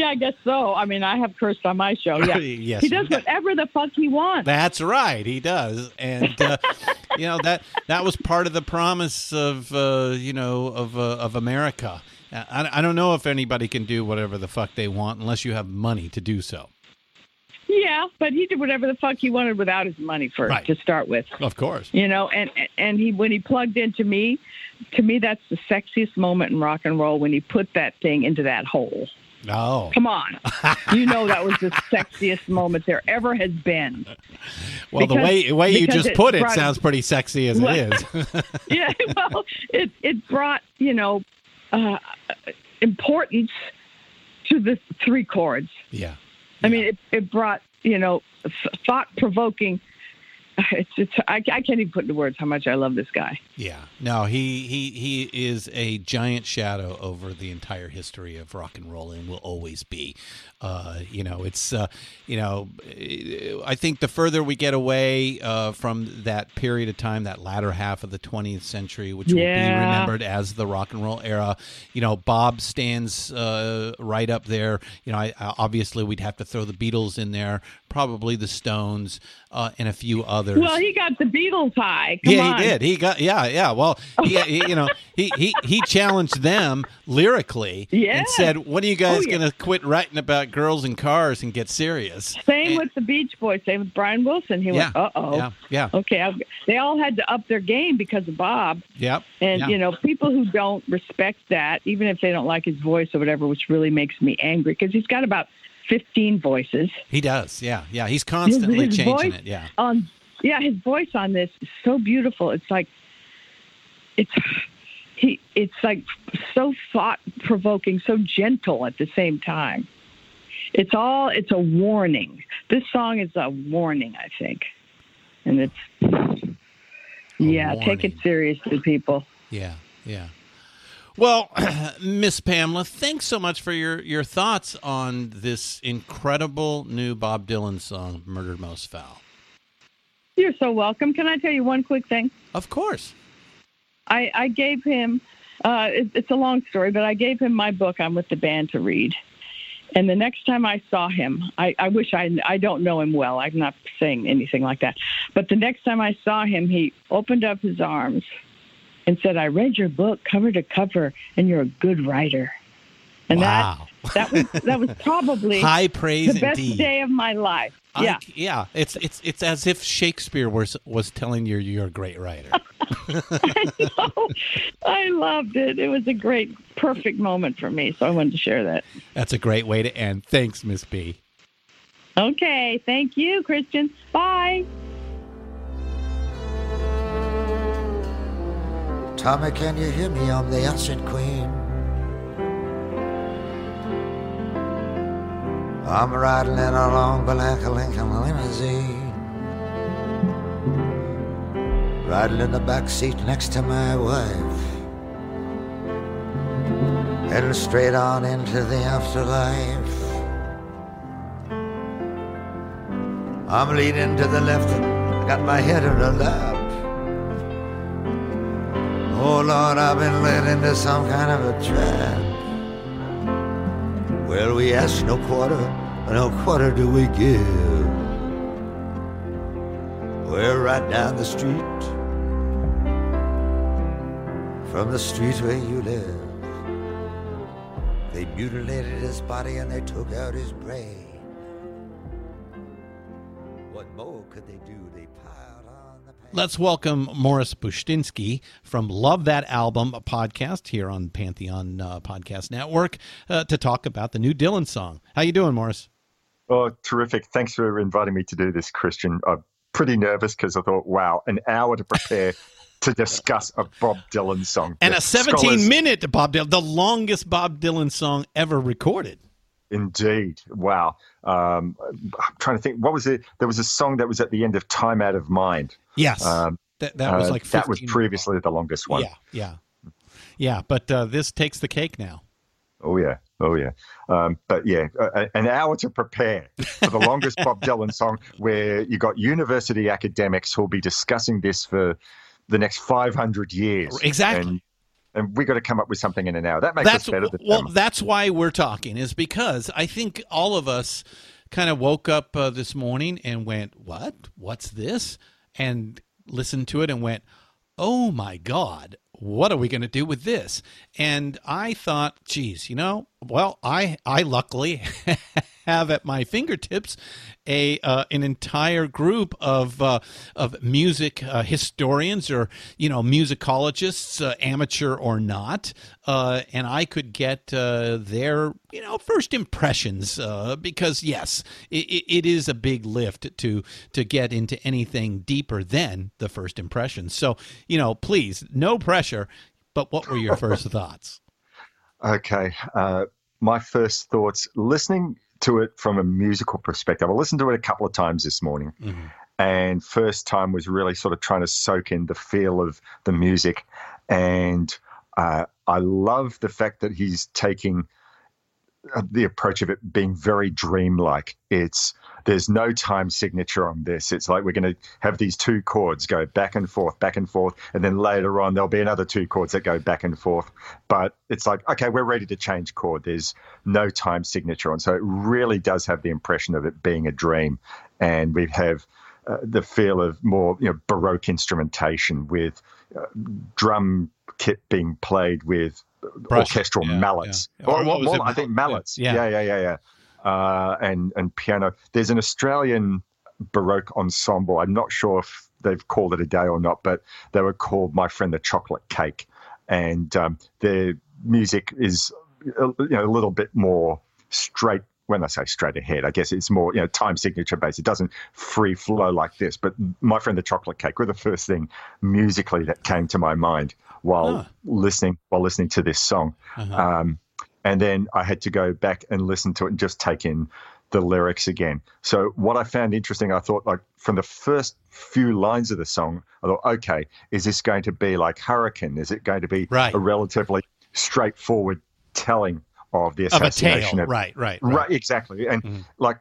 Yeah, I guess so. I mean, I have cursed on my show. Yeah,
Yes.
he does whatever the fuck he wants.
That's right, he does, and uh, you know that that was part of the promise of uh, you know of uh, of America. I, I don't know if anybody can do whatever the fuck they want unless you have money to do so.
Yeah, but he did whatever the fuck he wanted without his money first
Right.
to start with.
Of course.
You know, and and he when he plugged into me, to me that's the sexiest moment in rock and roll when he put that thing into that hole.
Oh,
Come on, you know that was the sexiest moment there ever has been.
well, the
because-
way way you just
it
put it
brought-
sounds pretty sexy as
Well-
it is.
Yeah, well, it it brought you know uh, importance to the three chords.
yeah.
I mean, it, it brought you know thought provoking. It's it's I, I can't even put into words how much I love this guy.
Yeah, no, he he he is a giant shadow over the entire history of rock and roll, and will always be. Uh, you know, it's uh, you know, I think the further we get away uh, from that period of time, that latter half of the 20th century, which will be remembered as the rock and roll era, you know, Bob stands uh, right up there. You know, I, I, obviously we'd have to throw the Beatles in there, probably the Stones, uh, and a few others.
Well, he got the Beatles high. Come
yeah,
on.
he did. He got yeah, yeah. Well, he, he you know he, he he challenged them lyrically
Yeah.
and said, "When are you guys
Oh, yeah.
gonna quit writing about girls and cars and get serious?"
Same
And-
with the Beach Boys. Same with Brian Wilson. He
yeah,
went, uh oh.
yeah, yeah,
Okay, I've, they all had to up their game because of Bob.
yeah.
And
yeah.
you know, people who don't respect that, even if they don't like his voice or whatever, which really makes me angry because he's got about fifteen voices.
he does. Yeah, yeah. He's constantly
his
changing
voice
it. Yeah,
Um, yeah, his voice on this is so beautiful. It's like it's he. It's like so thought provoking, so gentle at the same time. It's all. It's a warning. This song is a warning, I think, and it's. yeah, take it seriously, people.
yeah, yeah. Well, Miss Pamela, thanks so much for your your thoughts on this incredible new Bob Dylan song, "Murder Most Foul."
You're so welcome. Can I tell you one quick thing?
Of course.
I, I gave him, uh, it, it's a long story, but I gave him my book, I'm with the band, to read. And the next time I saw him, I, I wish I, I don't know him well. I'm not saying anything like that. But the next time I saw him, he opened up his arms and said, I read your book cover to cover, and you're a good writer. And
Wow.
that, that, was, that was probably
High praise
the best
indeed.
day of my life.
I-
Yeah.
yeah. It's it's it's as if Shakespeare was was telling you you're a great writer.
I know. I loved it. It was a great, perfect moment for me. So I wanted to share that.
That's a great way to end. Thanks, Miss B.
Okay. Thank you, Christian. Bye.
Tommy, can you hear me? I'm the ancient queen. I'm riding in a long black Lincoln limousine. Riding in the back seat next to my wife. Heading straight on into the afterlife. I'm leaning to the left and got my head in her lap. Oh Lord, I've been led into some kind of a trap. Well, we ask no quarter, and no quarter do we give. We're right down the street from the street where you live. They mutilated his body and they took out his brain. What more could they do? They piled.
Let's welcome Morris Bushtinsky from Love That Album a podcast here on Pantheon uh, Podcast Network uh, to talk about the new Dylan song. How you doing, Morris?
Oh, terrific. Thanks for inviting me to do this, Christian. I'm pretty nervous because I thought, wow, an hour to prepare to discuss a Bob Dylan song.
And
Yeah,
a 17
scholars-
minute Bob Dylan, the longest Bob Dylan song ever recorded.
Indeed. Wow. Um, I'm trying to think. What was it? There was a song that was at the end of Time Out of Mind.
Yes.
Um,
that, that was
uh,
like
that was previously the longest one.
Yeah, yeah. Yeah, but uh, this takes the cake now.
Oh yeah, oh yeah. Um, but yeah, uh, an hour to prepare for the longest Bob Dylan song, where you got university academics who'll be discussing this for the next 500 years.
Exactly.
And, and we got to come up with something in an hour. That makes
that's
us better than
well
them.
that's why we're talking is because i think all of us kind of woke up uh, this morning and went what what's this and listened to it and went oh my god what are we going to do with this and i thought geez you know well i i luckily have at my fingertips a uh, an entire group of uh, of music uh, historians or you know musicologists, uh, amateur or not, uh, and I could get uh, their you know first impressions uh, because yes, it, it is a big lift to to get into anything deeper than the first impressions. So you know, please, no pressure. But what were your first thoughts?
Okay. Uh, my first thoughts listening to it from a musical perspective. I listened to it a couple of times this morning. And first time was really sort of trying to soak in the feel of the music. And uh, I love the fact that he's taking uh, the approach of it being very dreamlike. It's there's no time signature on this. It's like we're going to have these two chords go back and forth, back and forth, and then later on there'll be another two chords that go back and forth. But it's like okay, we're ready to change chord. There's no time signature on, so it really does have the impression of it being a dream, and we have. Uh, the feel of more you know baroque instrumentation with uh, drum kit being played with
Brush,
orchestral
yeah,
mallets.
yeah.
Or,
Or was it
I think mallets.
Yeah.
Yeah, yeah, yeah, yeah. Uh, and and piano. There's an Australian baroque ensemble. I'm not sure if they've called it a day or not, but they were called My Friend the Chocolate Cake, and um, their music is uh, you know a little bit more straight. When I say straight ahead, I guess it's more you know time signature based. It doesn't free flow like this. But my friend the chocolate cake were the first thing musically that came to my mind while listening while listening to this song.
Uh-huh.
Um, and then I had to go back and listen to it and just take in the lyrics again. So what I found interesting, I thought like from the first few lines of the song, I thought, okay, is this going to be like Hurricane? Is it going to be
Right.
a relatively straightforward telling of the
Of a
assassination
tale,
of
right, right,
right,
right.
exactly. And
Mhm.
like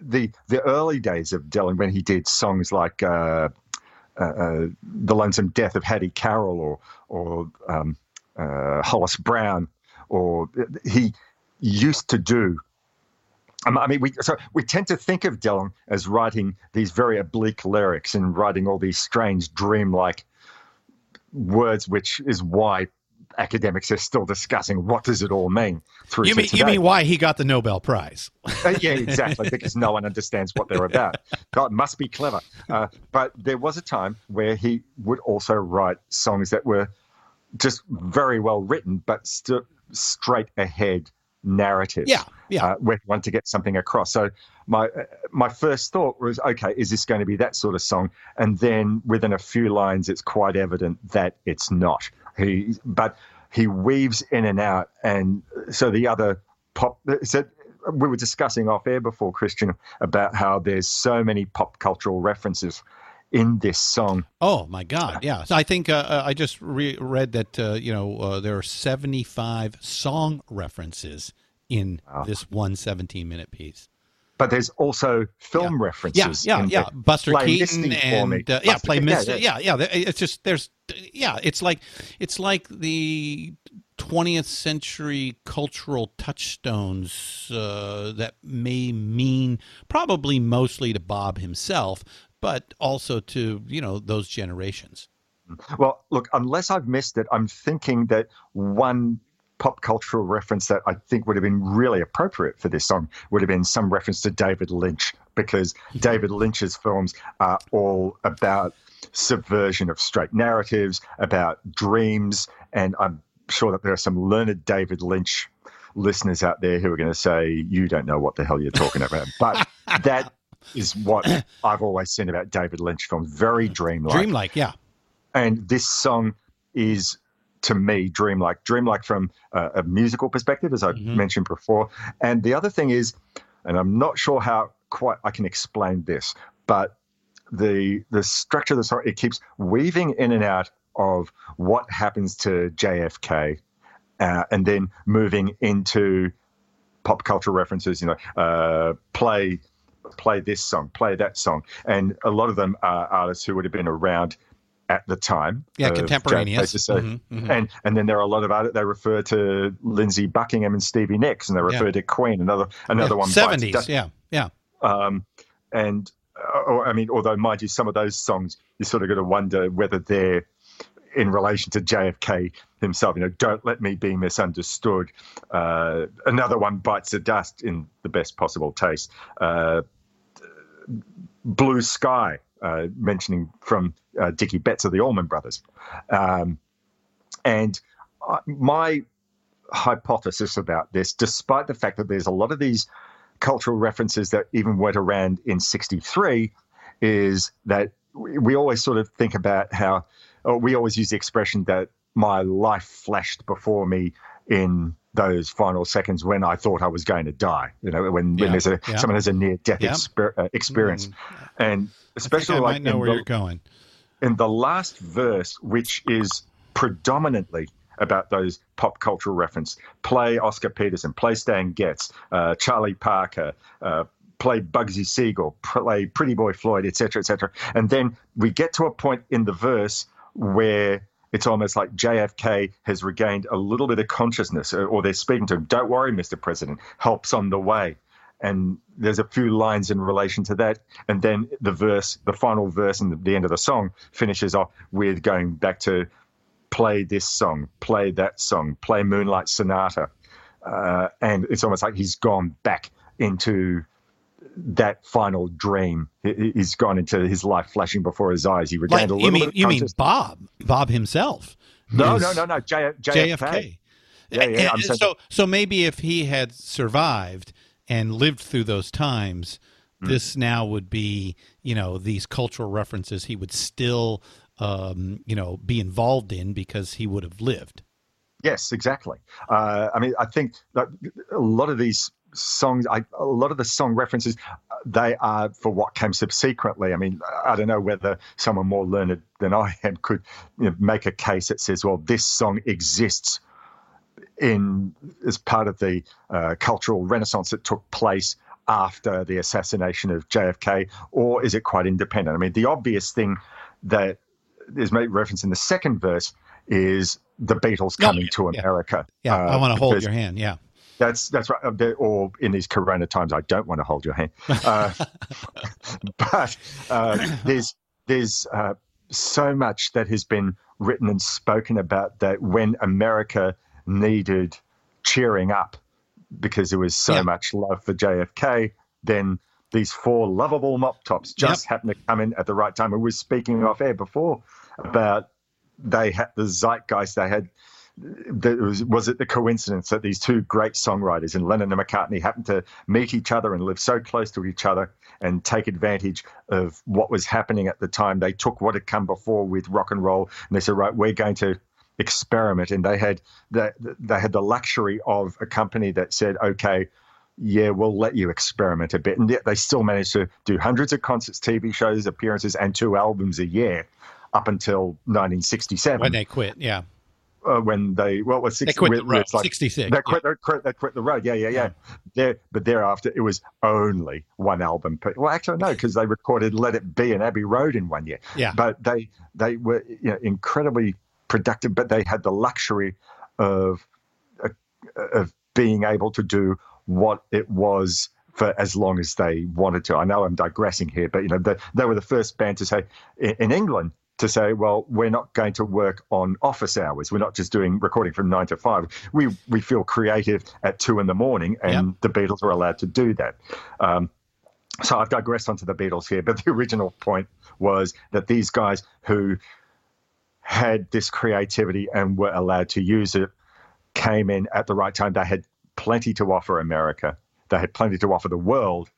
the the early days of Dylan when he did songs like uh, uh, uh, "The Lonesome Death of Hattie Carroll" or or um, uh, Hollis Brown, or he used to do. um, I mean, we so we tend to think of Dylan as writing these very oblique lyrics and writing all these strange, dreamlike words, which is why academics are still discussing what does it all mean. Through
You mean you mean why he got the Nobel Prize?
Uh, yeah, exactly, because no one understands what they're about. God must be clever. Uh, but there was a time where he would also write songs that were just very well written, but still straight ahead narrative.
Yeah, yeah.
Uh, where he wanted to get something across. So my uh, my first thought was, okay, is this going to be that sort of song? And then within a few lines, it's quite evident that it's not. He, but he weaves in and out, and so the other pop. So we were discussing off air before Christian about how there's so many pop cultural references in this song.
Oh my God! Yeah, so I think uh, uh, I just re- read that uh, you know uh, there are seventy-five song references in this one 17-minute piece.
but there's also film
yeah.
references.
Yeah, yeah, yeah. Buster Keaton and uh, yeah,
Buster
play
Keaton,
Misty. Yeah, yeah. It's just there's yeah. It's like it's like the 20th century cultural touchstones uh, that may mean probably mostly to Bob himself, but also to you know those generations.
Well, look, unless I've missed it, I'm thinking that one pop cultural reference that I think would have been really appropriate for this song would have been some reference to David Lynch, because mm-hmm. David Lynch's films are all about subversion of straight narratives, about dreams, and I'm sure that there are some learned David Lynch listeners out there who are going to say, You don't know what the hell you're talking about. But that is what I've always seen about David Lynch films very dreamlike.
Dreamlike, yeah.
And this song is, to me, dreamlike. Dreamlike from uh, a musical perspective, as I mentioned before. And the other thing is, and I'm not sure how quite I can explain this, but the the structure of the song it keeps weaving in and out of what happens to JFK, uh, and then moving into pop culture references. You know, uh, play play this song, play that song, and a lot of them are artists who would have been around at the time.
Yeah, contemporaneous.
So-
Mhm, mhm.
And and then there are a lot of artists. They refer to Lindsey Buckingham and Stevie Nicks, and they refer
Yeah.
to Queen. Another another one.
Seventies, yeah, yeah.
Um, and uh, I mean, although mind you, some of those songs you sort of got to wonder whether they're in relation to JFK himself. You know, don't let me be misunderstood. Uh, another one bites the dust in the best possible taste. Uh, Blue Sky, uh, mentioning from uh, Dickey Betts of the Allman Brothers, um, and uh, my hypothesis about this, despite the fact that there's a lot of these cultural references that even went around in 63 is that we always sort of think about how we always use the expression that my life flashed before me in those final seconds when I thought I was going to die. You know, when,
Yeah,
when there's a
yeah.
someone has a near death
Yeah.
exper- uh, experience, and
I think
especially
I
like
might know where
the-
you're going.
in the last verse, which is predominantly about those pop cultural reference, play Oscar Peterson, play Stan Getz, uh, Charlie Parker, uh, play Bugsy Siegel, play Pretty Boy Floyd, etc., etc. And then we get to a point in the verse where it's almost like JFK has regained a little bit of consciousness, or, they're speaking to him. Don't worry, Mr. President, help's on the way. And there's a few lines in relation to that. And then the verse, the final verse and the end of the song finishes off with going back to play this song, play that song, play Moonlight Sonata. Uh, and it's almost like he's gone back into that final dream. He's gone into his life flashing before his eyes. He
Like,
regained a little
you mean you mean Bob Bob himself?
No, no, no, no. J- JFK.
JFK.
Yeah, yeah. I'm
And
saying-
so so maybe if he had survived and lived through those times,
Hmm.
this now would be you know these cultural references he would still um, you know be involved in because he would have lived.
Yes, exactly. Uh, I mean, I think that a lot of these songs, I, a lot of the song references, uh, they are for what came subsequently. I mean, I don't know whether someone more learned than I am could you know, make a case that says, well, this song exists in as part of the uh, cultural renaissance that took place after the assassination of JFK, or is it quite independent? I mean, the obvious thing that is made reference in the second verse is the Beatles coming to
yeah.
America.
Yeah, I
Uh,
want to hold your hand. Yeah.
That's that's right. Or in these Corona times, I don't want to hold your hand. Uh, but uh, there's there's uh, so much that has been written and spoken about that when America needed cheering up because there was so
Yeah.
much love for JFK, then these four lovable mop tops just happened to come in at the right time. We were speaking off air before about they had the zeitgeist they had was was it the coincidence that these two great songwriters and Lennon and McCartney happened to meet each other and live so close to each other and take advantage of what was happening at the time they took what had come before with rock and roll and they said right we're going to experiment and they had the, they had the luxury of a company that said okay yeah, we'll let you experiment a bit. And yet they still managed to do hundreds of concerts, TV shows, appearances, and two albums a year up until 1967
When they quit. Yeah.
Uh, when they well, was
They quit the road.
it's like
66,
They quit, they quit, they quit the road. Yeah, yeah, yeah. There, but thereafter, it was only one album. per- Well, actually, no, because they recorded "Let It Be" and Abbey Road in one year.
Yeah.
But they they were you know, incredibly productive, but they had the luxury of uh, of being able to do what it was for as long as they wanted to. I know I'm digressing here, but you know, they, they were the first band to say in, in England to say, well, we're not going to work on office hours. We're not just doing recording from nine to five. We we feel creative at two in the morning, and the Beatles were allowed to do that. Um, so I've digressed onto the Beatles here, but the original point was that these guys who had this creativity and were allowed to use it came in at the right time. They had plenty to offer America. They had plenty to offer the world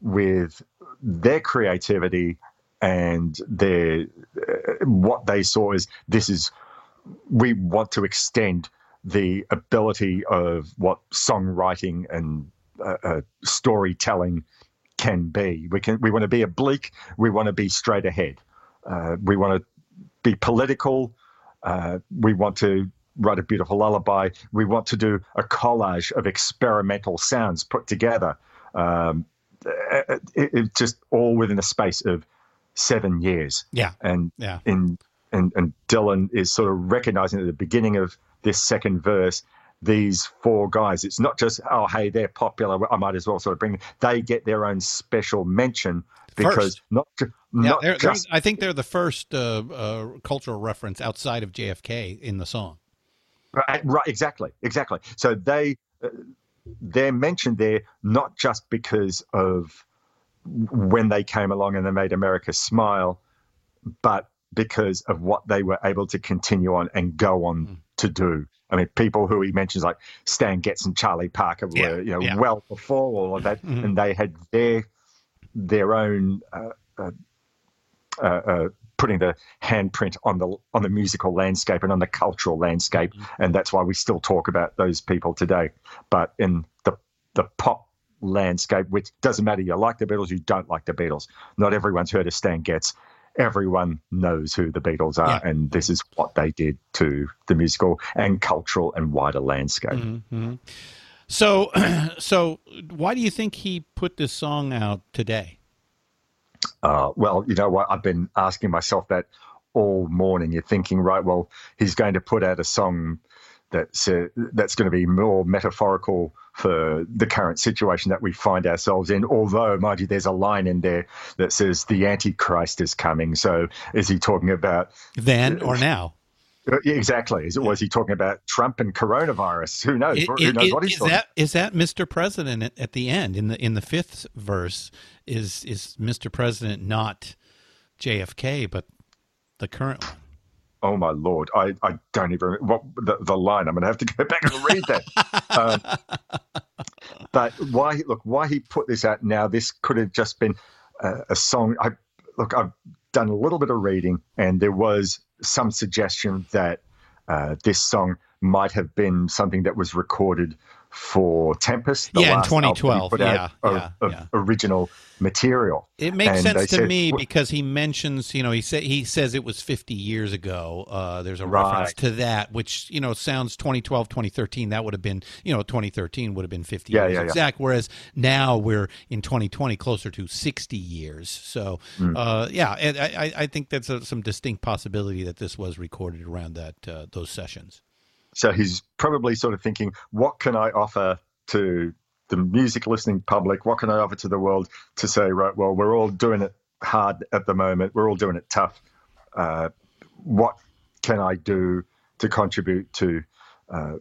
with their creativity and their uh, what they saw is this is we want to extend the ability of what songwriting and uh, uh, storytelling can be. We can we want to be oblique. We want to be straight ahead. Uh, we want to be political. Uh, we want to write a beautiful lullaby. We want to do a collage of experimental sounds put together. Um, it, it, it just all within a space of seven years.
Yeah.
And
Yeah.
in and, and Dylan is sort of recognizing at the beginning of this second verse these four guys. It's not just oh hey they're popular. I might as well sort of bring. Them. They get their own special mention because
First.
not ju-
Yeah,
just
I think they're the first uh, uh, cultural reference outside of JFK in the song.
Right, right, exactly, exactly. So they uh, they're mentioned there not just because of when they came along and they made America smile, but because of what they were able to continue on and go on to do. I mean, people who he mentions like Stan Getz and Charlie Parker were,
Yeah,
you know,
yeah.
well before all of that, and they had their their own uh, uh, uh, uh, putting the handprint on the on the musical landscape and on the cultural landscape, and that's why we still talk about those people today. But in the the pop landscape, which doesn't matter, you like the Beatles, you don't like the Beatles. Not everyone's heard of Stan Getz. Everyone knows who the Beatles are, and this is what they did to the musical and cultural and wider landscape.
hmm So, so why do you think he put this song out today?
Uh, well, you know what? I've been asking myself that all morning. You're thinking, right? Well, he's going to put out a song that's uh, that's going to be more metaphorical for the current situation that we find ourselves in. Although, mind you, there's a line in there that says the Antichrist is coming. So, is he talking about
Then or now?
Uh, exactly? Is it was he talking about Trump and coronavirus? Who knows?
It-
Who knows
it-
what he's
is
talking?
that is that Mr. President at, at the end in the in the fifth verse is is Mr. President not JFK but the current one?
Oh my lord! I, I don't even what the, the line. I'm going to have to go back and read that. um, but why? Look, why he put this out now? This could have just been a, a song. I look. I've done a little bit of reading, and there was some suggestion that uh, this song might have been something that was recorded for Tempest. the
Yeah, in
last album he
2012.
put out
Yeah,
of, of
yeah.
original material.
It makes
And
sense to
said,
me because he mentions, you know, he say, he says it was 50 years ago. Uh, there's a
Right.
reference to that, which you know sounds 2012, 2013. That would have been, you know, 2013 would have been 50
Yeah,
years
yeah, yeah.
exact. Whereas now we're in 2020, closer to 60 years. So,
Mm.
uh, yeah, and I, I- I think that's a, some distinct possibility that this was recorded around that uh, those sessions.
So he's probably sort of thinking, what can I offer to the music listening public? What can I offer to the world to say, right, well, we're all doing it hard at the moment. We're all doing it tough. Uh, what can I do to contribute to uh,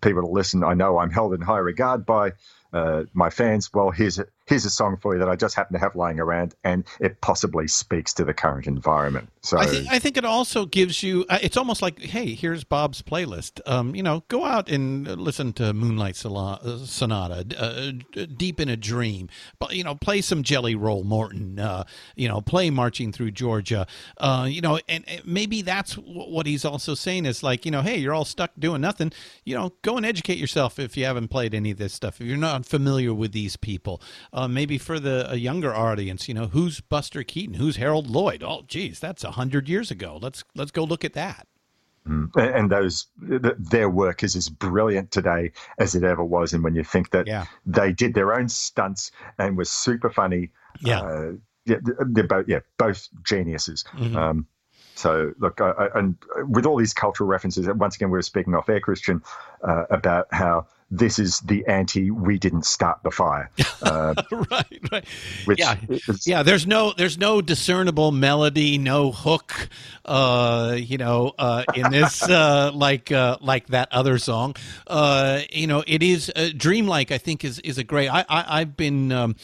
people to listen? I know I'm held in high regard by uh, my fans. Well, here's a, here's a song for you that I just happen to have lying around, and it possibly speaks to the current environment. So
I, th- I think it also gives you. uh, It's almost like, hey, here's Bob's playlist. Um, you know, go out and listen to Moonlight uh, Sonata, uh, Deep in a Dream. But you know, play some Jelly Roll Morton. Uh, you know, play Marching Through Georgia. Uh, you know, and, and maybe that's what he's also saying is like, you know, hey, you're all stuck doing nothing. You know, go and educate yourself if you haven't played any of this stuff. If you're not familiar with these people, uh, maybe for the a younger audience, you know, who's Buster Keaton? Who's Harold Lloyd? Oh, geez, that's a hundred years ago. Let's let's go look at that.
Mm. And those their work is as brilliant today as it ever was. And when you think that
yeah.
they did their own stunts and were super funny,
yeah,
uh, yeah they're both yeah both geniuses.
Mm-hmm.
Um, so look, I, I, and with all these cultural references, once again we were speaking off air, Christian, uh, about how this is the anti we didn't start the fire
uh, right right. yeah.
is,
yeah there's no there's no discernible melody no hook uh you know uh in this uh like uh like that other song. Uh you know it is uh, dreamlike i think is is a great i, I i've been um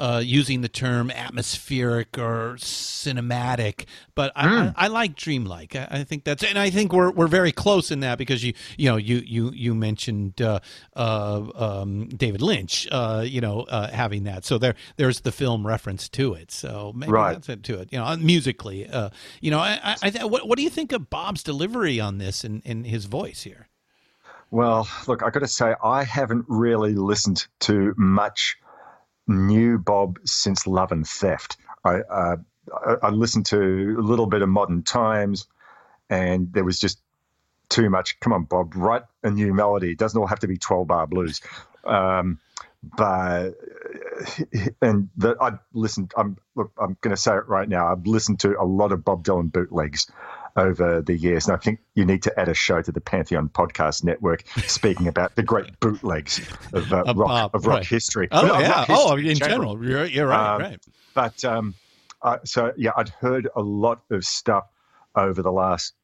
uh, using the term atmospheric or cinematic, but I, mm. I, I, like dreamlike. I, I, think that's, and I think we're we're very close in that because you you know you you you mentioned uh, uh, um, David Lynch, uh, you know, uh, having that. So there there's the film reference to it. So maybe right. that's it to it. You know, musically, uh, you know, I, I, what what do you think of Bob's delivery on this and, and his voice here?
Well, look, I got to say, I haven't really listened to much new Bob since Love and Theft. I, uh, I, listened to a little bit of Modern Times, and there was just too much. Come on, Bob, write a new melody. It doesn't all have to be 12 bar blues. Um, but and that I listened. I'm look. I'm going to say it right now. I've listened to a lot of Bob Dylan bootlegs over the years. And I think you need to add a show to the Pantheon Podcast Network speaking about the great bootlegs of uh, rock of rock
right.
history.
Oh
well,
yeah.
History
oh, in, in general. general. You're, you're right.
Um,
right.
But um, uh, so yeah, I'd heard a lot of stuff over the last.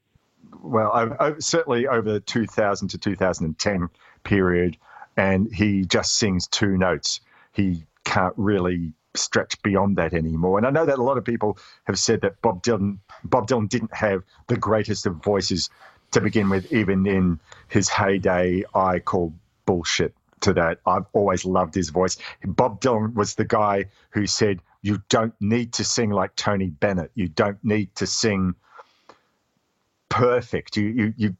Well, I, I, certainly over the 2000 to 2010 period, and he just sings two notes. He can't really stretch beyond that anymore. And I know that a lot of people have said that Bob Dylan Bob Dylan didn't have the greatest of voices to begin with, even in his heyday. I call bullshit to that. I've always loved his voice. Bob Dylan was the guy who said, "You don't need to sing like Tony Bennett. You don't need to sing perfect. You you you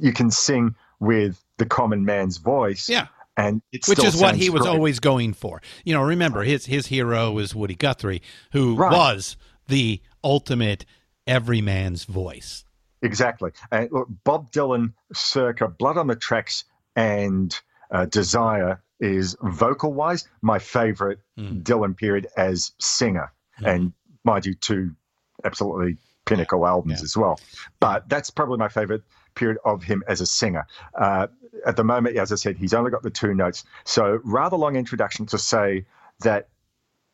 you can sing with the common man's voice."
Yeah
and
which is what he was
great.
always going for. You know, remember his his hero was Woody Guthrie, who
right.
was the ultimate everyman's voice.
Exactly. And look, Bob Dylan, circa Blood on the Tracks and uh, Desire, is vocal wise my favorite mm. Dylan period as singer, mm. and mind you, two absolutely pinnacle albums
yeah.
as well. But that's probably my favorite period of him as a singer. Uh, at the moment, as I said, he's only got the two notes. So rather long introduction to say that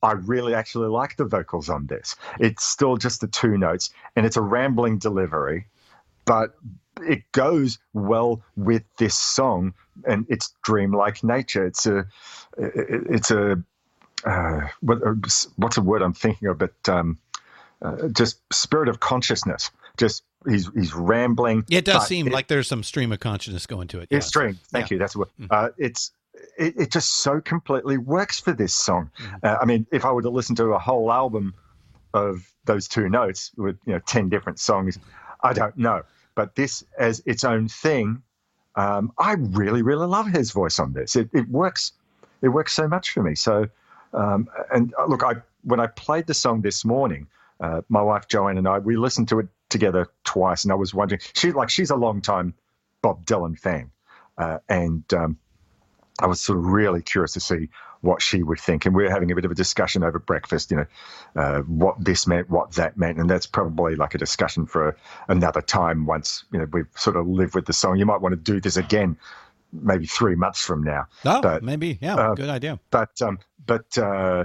I really actually like the vocals on this. It's still just the two notes, and it's a rambling delivery, but it goes well with this song and its dreamlike nature. It's a, it's a, uh, what, what's a word I'm thinking of? But um, uh, just spirit of consciousness. Just he's he's rambling.
It does seem it, like there's some stream of consciousness going to it.
It's yes. stream. Thank yeah. you. That's what. Mm-hmm. Uh, it's it, it, just so completely works for this song. Mm-hmm. Uh, I mean, if I were to listen to a whole album of those two notes with you know ten different songs, I don't know. But this as its own thing, um, I really really love his voice on this. It, it works. It works so much for me. So, um, and uh, look, I when I played the song this morning, uh, my wife Joanne and I we listened to it together twice, and I was wondering, she like she's a long time Bob Dylan fan, uh, and um, I was sort of really curious to see what she would think. And we were having a bit of a discussion over breakfast, you know, uh, what this meant, what that meant, and that's probably like a discussion for another time. Once you know we've sort of lived with the song, you might want to do this again, maybe three months from now.
Oh, but, maybe, yeah, uh, good idea.
But um, but uh,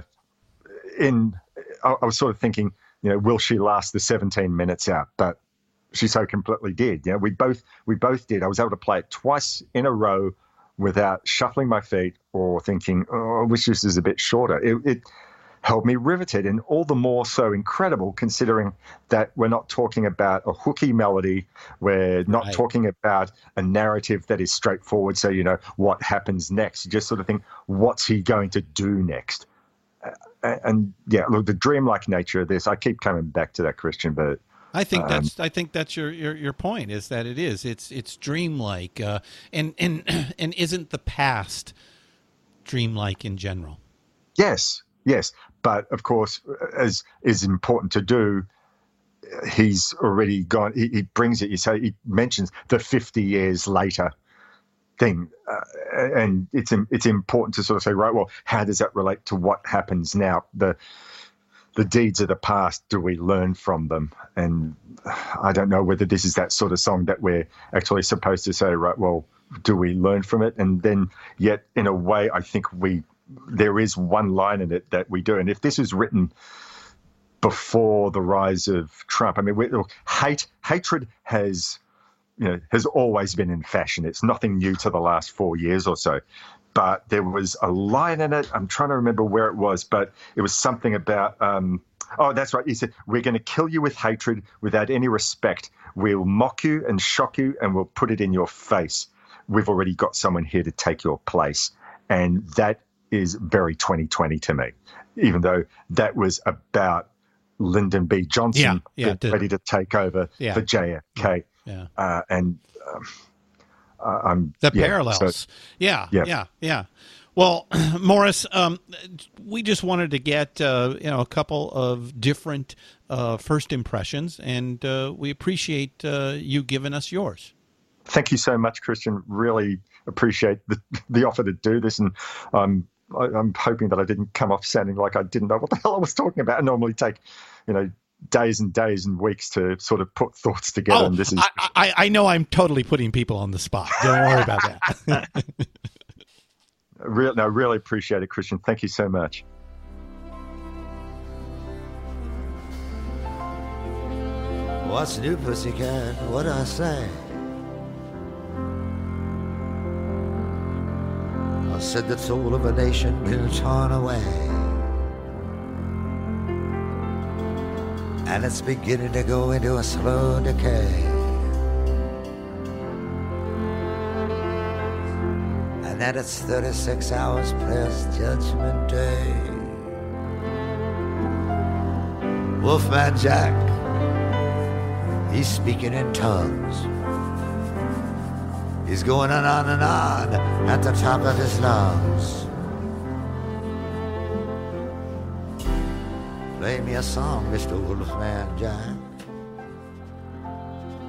in I, I was sort of thinking you know, will she last the 17 minutes out? But she so completely did. You know, we both we both did. I was able to play it twice in a row without shuffling my feet or thinking, oh, I wish this is a bit shorter. It, it held me riveted, and all the more so incredible considering that we're not talking about a hooky melody. We're not right. talking about a narrative that is straightforward. So you know what happens next. You just sort of think, what's he going to do next? And yeah, look, the dreamlike nature of this, I keep coming back to that, Christian, but
I think um, that's I think that's your, your your point is that it is it's it's dreamlike uh, and and and isn't the past dreamlike in general?
Yes, yes, but of course, as is important to do, he's already gone. He, he brings it. You say he mentions the 50 years later thing, uh, and it's it's important to sort of say, right, well, how does that relate to what happens now? The the deeds of the past, do we learn from them? And I don't know whether this is that sort of song that we're actually supposed to say, right, well, do we learn from it? And then, yet, in a way, I think we there is one line in it that we do. And if this is written before the rise of Trump, I mean, we, hate hatred has you know has always been in fashion. It's nothing new to the last four years or so. But there was a line in it. I'm trying to remember where it was, but it was something about. Um, oh, that's right. He said, "We're going to kill you with hatred, without any respect. We'll mock you and shock you, and we'll put it in your face. We've already got someone here to take your place." And that is very 2020 to me, even though that was about Lyndon B. Johnson
yeah, yeah,
ready to take over
yeah.
for JFK.
Yeah.
Uh, and um, I'm
the
yeah,
parallels.
so-
yeah,
Yeah.
yeah, yeah. Well, Morris, um, we just wanted to get uh, you know a couple of different uh, first impressions, and uh, we appreciate uh, you giving us yours.
thank you so much, Christian. Really appreciate the, the offer to do this, and um, I, I'm hoping that I didn't come off sounding like I didn't know what the hell I was talking about. I normally take, you know, days and days and weeks to sort of put thoughts together,
Oh,
and this is
I, I, I know I'm totally putting people on the spot. Don't worry about that.
real. No, really appreciate it, Christian. Thank you so much.
What's new, pussycat? What I say? I said the soul of a nation been torn away. And it's beginning to go into a slow decay. And that it's 36 hours past Judgment Day. Wolfman Jack, he's speaking in tongues. He's going on and on and on at the top of his lungs. Play me a song, Mr. Wolfman Jack.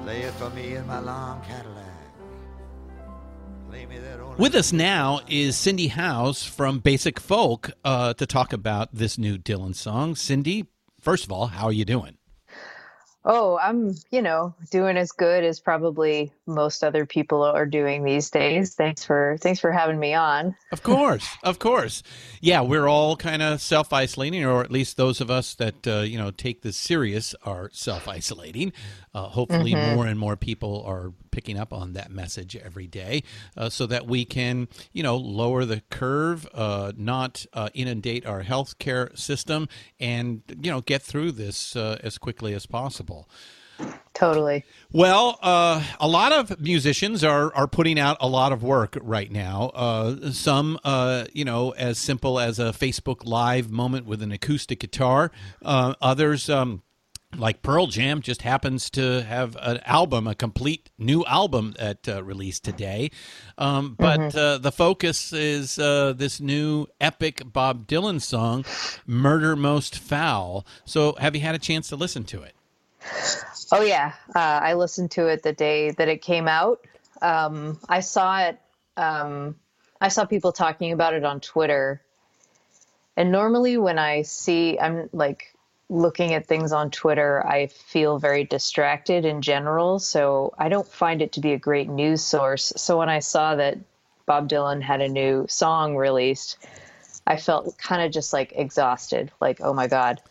Play it for me in my long Cadillac. Play me that old
With us now is Cindy Howes from Basic Folk uh, to talk about this new Dylan song. Cindy, first of all, how are you doing?
Oh, I'm, you know, doing as good as probably most other people are doing these days. Thanks for thanks for having me on.
Of course, of course. Yeah, we're all kind of self isolating, or at least those of us that uh, you know take this serious are self isolating. Uh, hopefully,
Mhm.
more and more people are picking up on that message every day, uh, so that we can you know lower the curve, uh, not uh, inundate our healthcare system, and you know get through this uh, as quickly as possible.
Totally.
Well, uh, a lot of musicians are are putting out a lot of work right now. Uh, some, uh, you know, as simple as a Facebook Live moment with an acoustic guitar. Uh, others. Um, like Pearl Jam just happens to have an album, a complete new album that uh, released today. Um, but
Mhm.
uh, the focus is uh, this new epic Bob Dylan song, "Murder Most Foul." So, have you had a chance to listen to it?
Oh yeah, uh, I listened to it the day that it came out. Um, I saw it. Um, I saw people talking about it on Twitter, and normally when I see, I'm like looking at things on Twitter, I feel very distracted in general. So I don't find it to be a great news source. So when I saw that Bob Dylan had a new song released, I felt kind of just like exhausted. Like, oh my god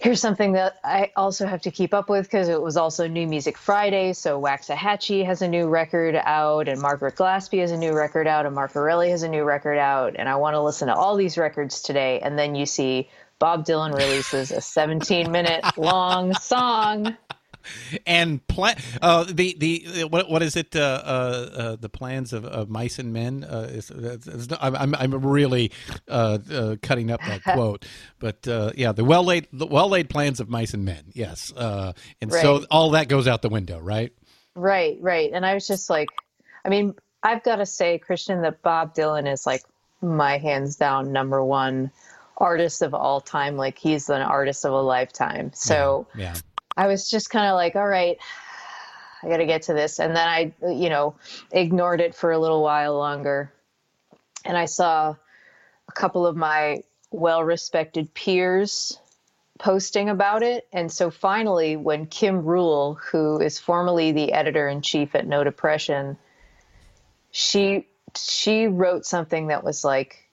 here's something that I also have to keep up with because it was also New Music Friday. So Waxahatchee has a new record out, and Margaret Glaspy has a new record out, and Mark Morelli has a new record out. And I want to listen to all these records today. And then you see Bob Dylan releases a 17 minute long song.
and plan uh, the the what what is it uh, uh, uh, the plans of, of mice and men? Uh, is, is, I'm, I'm really uh, uh, cutting up that quote. But uh, yeah the well laid the well laid plans of mice and men yes. Uh, and so all that goes out the window right?
Right, right. And I was just like, I mean, I've got to say, Christian, that Bob Dylan is like my hands down number one artist of all time. Like he's an artist of a lifetime. So
yeah
I was just kind of like, all right, I got to get to this. And then I, you know, ignored it for a little while longer. And I saw a couple of my well respected peers posting about it. And so finally, when Kim Ruehl, who is formerly the editor in chief at No Depression, she she wrote something that was like,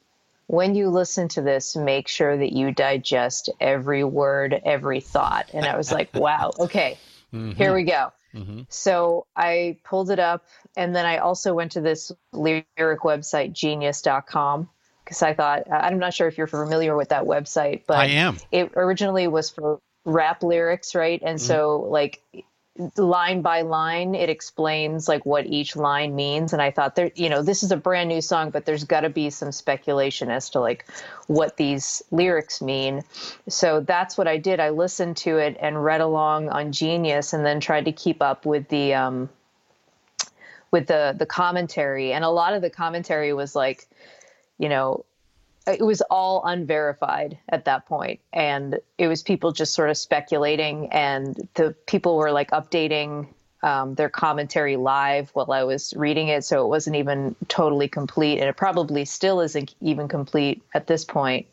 when you listen to this, make sure that you digest every word, every thought. And I was like, wow, okay, mm-hmm. here we go. Mm-hmm. So I pulled it up, and then I also went to this lyric website, genius.com, because I thought, I'm not sure if you're familiar with that website, but
I am.
It originally was for rap lyrics, right? And mm-hmm. so, like, line by line it explains like what each line means. And i thought there you know this is a brand new song but there's got to be some speculation as to like what these lyrics mean. So that's what i did. I listened to it and read along on genius and then tried to keep up with the um with the the commentary. And a lot of the commentary was like you know it was all unverified at that point and it was people just sort of speculating and the people were like updating um, their commentary live while i was reading it so it wasn't even totally complete and it probably still isn't even complete at this point.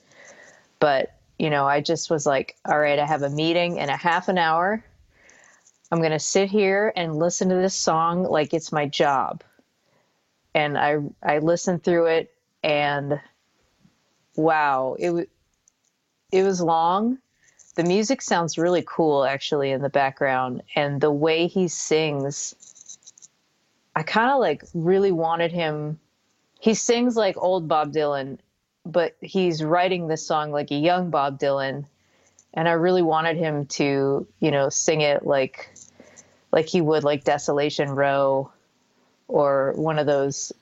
But you know i just was like all right i have a meeting in a half an hour. I'm going to sit here and listen to this song like it's my job. And i i listened through it and wow, it was it was long. The music sounds really cool actually in the background and the way he sings I kind of like really wanted him he sings like old Bob Dylan but he's writing this song like a young Bob Dylan and I really wanted him to, you know, sing it like like he would like Desolation Row or one of those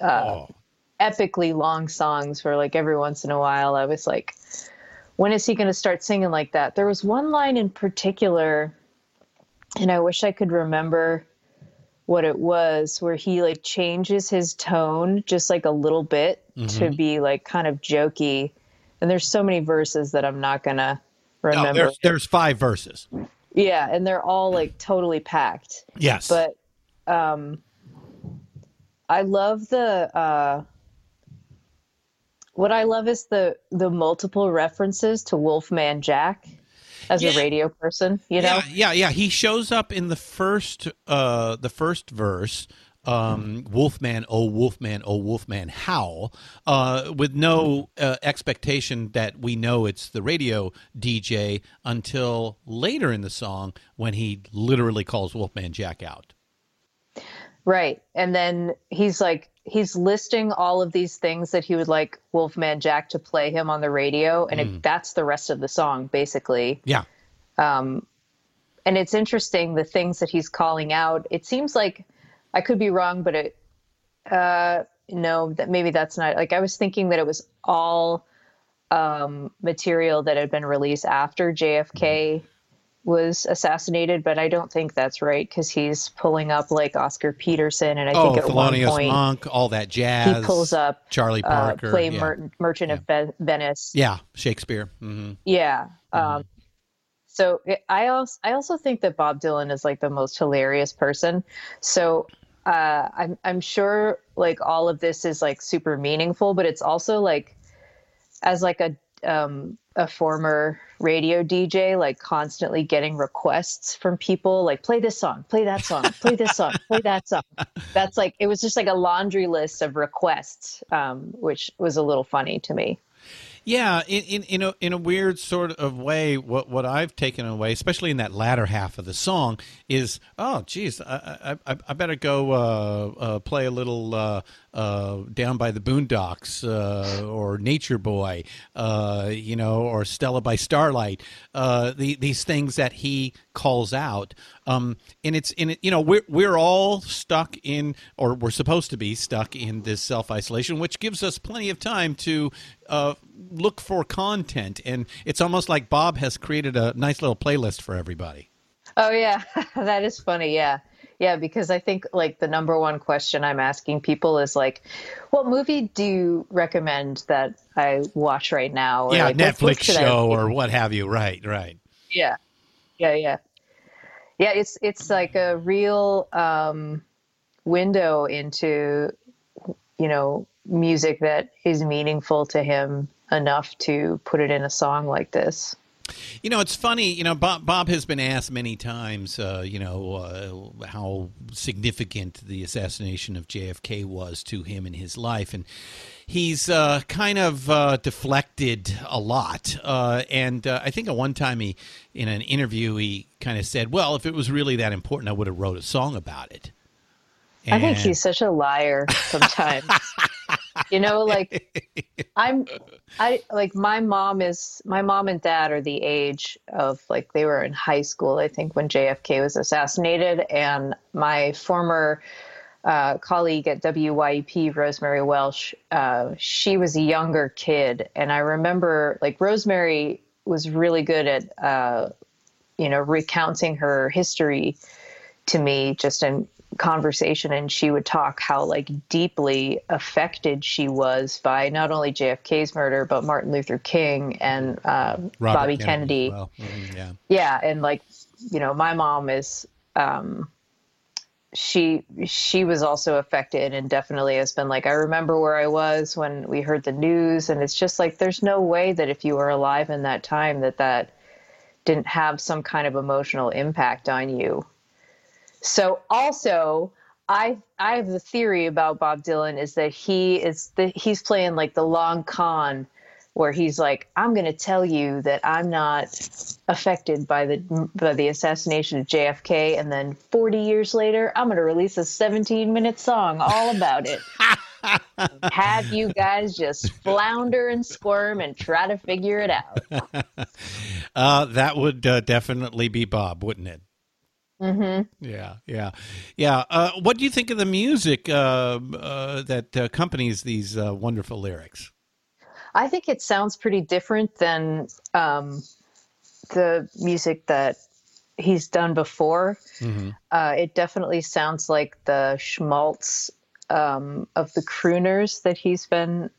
uh, oh epically long songs where like every once in a while I was like, when is he going to start singing like that? There was one line in particular, and I wish I could remember what it was, where he like changes his tone just like a little bit mm-hmm. to be like kind of jokey. And there's so many verses that I'm not going to remember. No,
there's, there's five verses.
Yeah, and they're all like totally packed.
Yes.
But um I love the uh what I love is the the multiple references to Wolfman Jack as yeah. a radio person. You know,
yeah, yeah, yeah. He shows up in the first uh the first verse. Um, Wolfman, oh Wolfman, oh Wolfman, howl, uh, with no uh, expectation that we know it's the radio DJ until later in the song when he literally calls Wolfman Jack out.
Right. And then he's like, he's listing all of these things that he would like Wolfman Jack to play him on the radio. And mm. it, that's the rest of the song, basically.
Yeah.
Um, and it's interesting the things that he's calling out. It seems like I could be wrong, but it, uh, no, that maybe that's not like I was thinking that it was all um, material that had been released after JFK was assassinated, but I don't think that's right because he's pulling up like Oscar Peterson, and I
oh,
think at
Thelonious
one point
Monk, all that jazz.
He pulls up
Charlie Parker,
uh, play yeah. Mer- Merchant yeah. of Venice.
Yeah, Shakespeare. Mm-hmm.
Yeah. Mm-hmm. Um, so it, I also I also think that Bob Dylan is like the most hilarious person. So uh, I'm I'm sure like all of this is like super meaningful, but it's also like as like a um, a former radio DJ, like constantly getting requests from people, like play this song, play that song, play this song, play that song. That's like it was just like a laundry list of requests, um, which was a little funny to me.
Yeah, in, in in a in a weird sort of way, what what I've taken away, especially in that latter half of the song, is oh, geez, I I, I better go uh, uh, play a little uh, uh, down by the boondocks uh, or Nature Boy, uh, you know, or Stella by Starlight. Uh, the, these things that he calls out, um, and it's in. You know, we're we're all stuck in, or we're supposed to be stuck in this self isolation, which gives us plenty of time to uh, look for content. And it's almost like Bob has created a nice little playlist for everybody.
Oh yeah, that is funny. Yeah. Yeah, because I think like the number one question I'm asking people is like, what movie do you recommend that I watch right now?
Or, yeah,
like,
Netflix show or what have you. Right, right.
Yeah, yeah, yeah. Yeah, it's it's like a real um, window into you know music that is meaningful to him enough to put it in a song like this.
You know, it's funny. You know, Bob, Bob has been asked many times. Uh, you know uh, how significant the assassination of JFK was to him in his life, and he's uh, kind of uh, deflected a lot. Uh, and uh, I think at one time he, in an interview, he kind of said, "Well, if it was really that important, I would have wrote a song about it."
And... I think he's such a liar sometimes. you know, like I'm, I like my mom is my mom and dad are the age of like they were in high school, I think, when JFK was assassinated, and my former uh, colleague at WYEP, Rosemary Welsh, uh, she was a younger kid, and I remember like Rosemary was really good at, uh, you know, recounting her history to me just in conversation and she would talk how like deeply affected she was by not only JFK's murder but Martin Luther King and uh, Bobby Kennedy. Kennedy. Well. Mm-hmm, yeah, yeah, and like you know, my mom is um, she she was also affected and definitely has been like I remember where I was when we heard the news and it's just like there's no way that if you were alive in that time that that didn't have some kind of emotional impact on you so also I I have the theory about Bob Dylan is that he is the he's playing like the long con where he's like I'm going to tell you that I'm not affected by the by the assassination of JFK and then 40 years later I'm going to release a 17 minute song all about it. have you guys just flounder and squirm and try to figure it out.
uh, that would uh, definitely be Bob, wouldn't it?
Mm-hmm.
Yeah, yeah, yeah. Uh, what do you think of the music uh, uh, that accompanies these uh, wonderful lyrics?
I think it sounds pretty different than um, the music that he's done before. Mm-hmm. Uh, it definitely sounds like the schmaltz um, of the crooners that he's been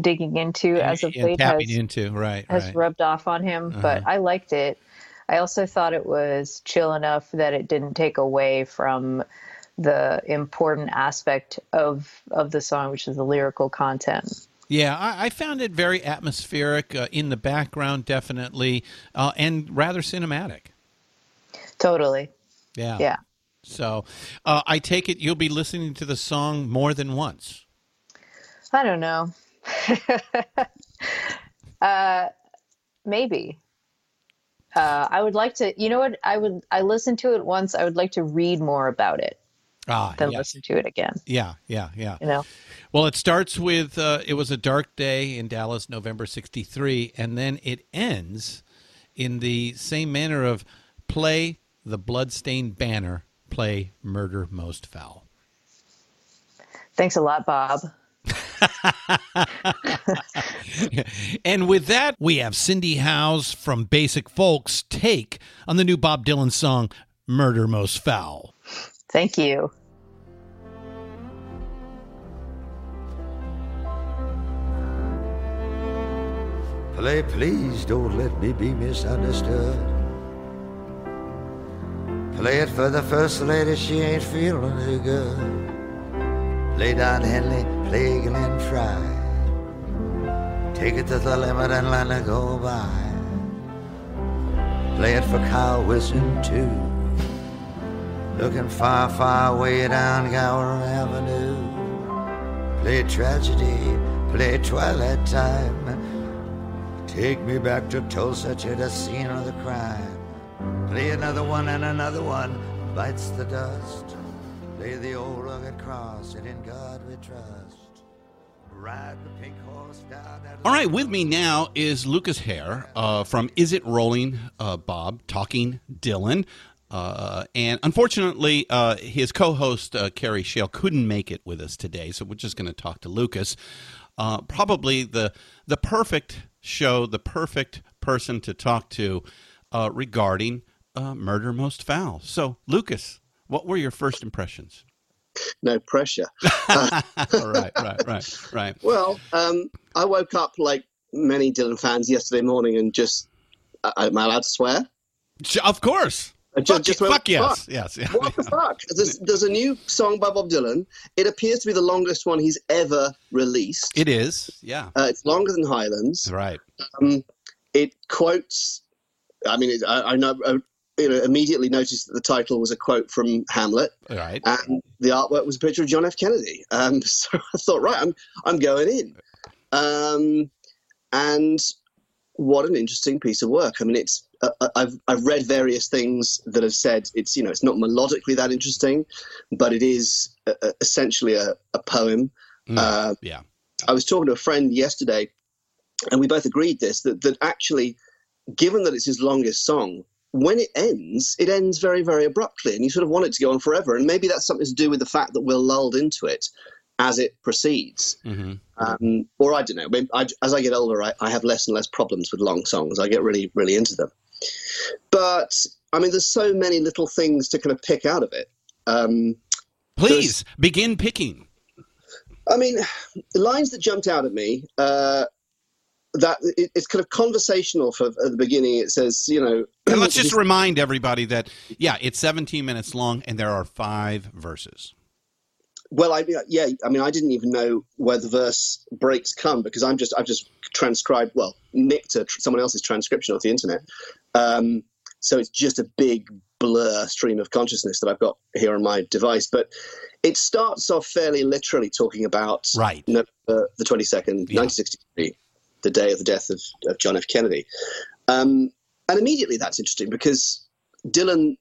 digging into as of late.
Tapping has, into right
has
right.
rubbed off on him, uh-huh. but I liked it. I also thought it was chill enough that it didn't take away from the important aspect of of the song, which is the lyrical content.
Yeah, I, I found it very atmospheric uh, in the background, definitely, uh, and rather cinematic.
Totally.
Yeah.
Yeah.
So, uh, I take it you'll be listening to the song more than once.
I don't know. uh, maybe uh, I would like to. You know what? I would. I listened to it once. I would like to read more about it.
Ah,
than
yes.
listen to it again.
Yeah, yeah, yeah.
You know.
Well, it starts with uh, "It was a dark day in Dallas, November '63," and then it ends in the same manner of "Play the bloodstained banner, play murder most foul."
Thanks a lot, Bob.
and with that, we have Cindy Howes from Basic Folks take on the new Bob Dylan song, Murder Most Foul.
Thank you.
Play, please don't let me be misunderstood. Play it for the first lady, she ain't feeling too good. Lay down Henley, play Glenn Frey. Take it to the limit and let it go by. Play it for Carl Wilson too. Looking far, far way down Gower Avenue. Play tragedy, play twilight time. Take me back to Tulsa to the scene of the crime. Play another one and another one bites the dust. Lay the old rugged cross, and in God we trust. Ride the pink horse down that
All right, with me now is Lucas Hare uh, from Is It Rolling, uh, Bob, talking Dylan. Uh, and unfortunately, uh, his co host, uh, Kerry Shale, couldn't make it with us today, so we're just going to talk to Lucas. Uh, probably the, the perfect show, the perfect person to talk to regarding Murder Most Foul. So, Lucas, what were your first impressions?
No pressure.
right, right, right, right.
Well, um, I woke up like many Dylan fans yesterday morning and just, uh, am I allowed to swear?
Of course.
Uh, Just, just went,
fuck yes, yes, yeah.
What the fuck? There's, there's a new song by Bob Dylan. It appears to be the longest one he's ever released.
It is, yeah.
Uh, it's longer than Highlands.
Right.
Um, it quotes. I mean, it, I, I know. I, you know, immediately noticed that the title was a quote from Hamlet,
Right.
and the artwork was a picture of John F. Kennedy. Um, so I thought, right, I'm I'm going in. Um, and what an interesting piece of work. I mean, it's uh, uh, I've I've read various things that have said it's you know it's not melodically that interesting, but it is uh, uh, essentially a, a poem.
Mm,
Uh,
yeah.
I was talking to a friend yesterday, and we both agreed this that that actually, given that it's his longest song, when it ends, it ends very very abruptly, and you sort of want it to go on forever. And maybe that's something to do with the fact that we're lulled into it as it proceeds.
Mm-hmm.
Um, or I don't know. I, as I get older, I, I have less and less problems with long songs. I get really, really into them. But I mean, there's so many little things to kind of pick out of it. Um,
Please begin picking.
I mean, the lines that jumped out at me. Uh, that it, it's kind of conversational for at the beginning. It says, you know,
And let's just remind everybody that yeah, it's 17 minutes long and there are five verses.
Well, I yeah, I mean, I didn't even know where the verse breaks come because I'm just I've just transcribed well nicked a, someone else's transcription off the internet, um, so it's just a big blur stream of consciousness that I've got here on my device. But it starts off fairly literally talking about
Right.
the 22nd, 1963, the day of the death of, of John F. Kennedy, um, and immediately that's interesting because Dylan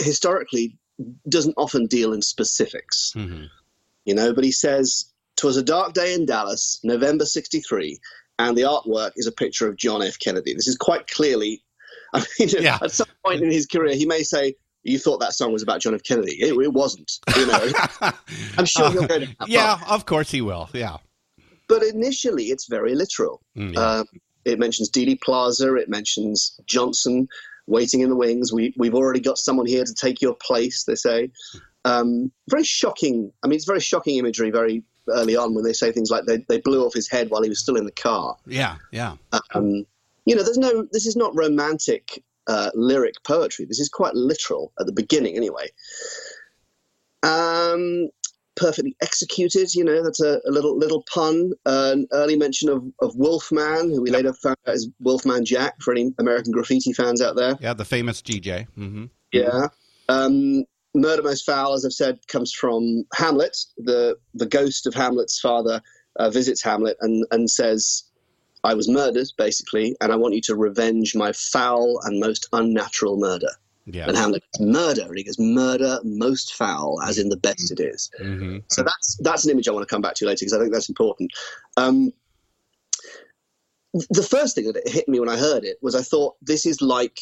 historically doesn't often deal in specifics
Mm-hmm.
you know, but he says, "Twas a dark day in Dallas, November '63, and the artwork is a picture of John F. Kennedy." This is quite clearly. I mean,
Yeah.
at some point in his career, he may say, "You thought that song was about John F. Kennedy? It, it wasn't." You know, I'm sure he'll go down that
Yeah, of course he will. Yeah.
But initially, it's very literal.
Mm, yeah.
Um, it mentions Dealey Plaza. It mentions Johnson waiting in the wings. We we've already got someone here to take your place. They say. Um, very shocking. I mean, it's very shocking imagery. Very early on, when they say things like they, they blew off his head while he was still in the car.
Yeah, yeah.
Um, you know, there's no. This is not romantic uh, lyric poetry. This is quite literal at the beginning, anyway. Um, perfectly executed. You know, that's a, a little little pun. Uh, an early mention of of Wolfman, who we later found out is Wolfman Jack for any American graffiti fans out there.
Yeah, the famous DJ. Mm-hmm.
Yeah. Um, Murder Most Foul, as I've said, comes from Hamlet. The the ghost of Hamlet's father uh, visits Hamlet and, and says, I was murdered, basically, and I want you to revenge my foul and most unnatural murder.
Yeah.
And Hamlet goes, murder, and he goes, murder most foul, as in the best it is.
Mm-hmm.
So that's that's an image I want to come back to later because I think that's important. Um, the first thing that hit me when I heard it was I thought this is like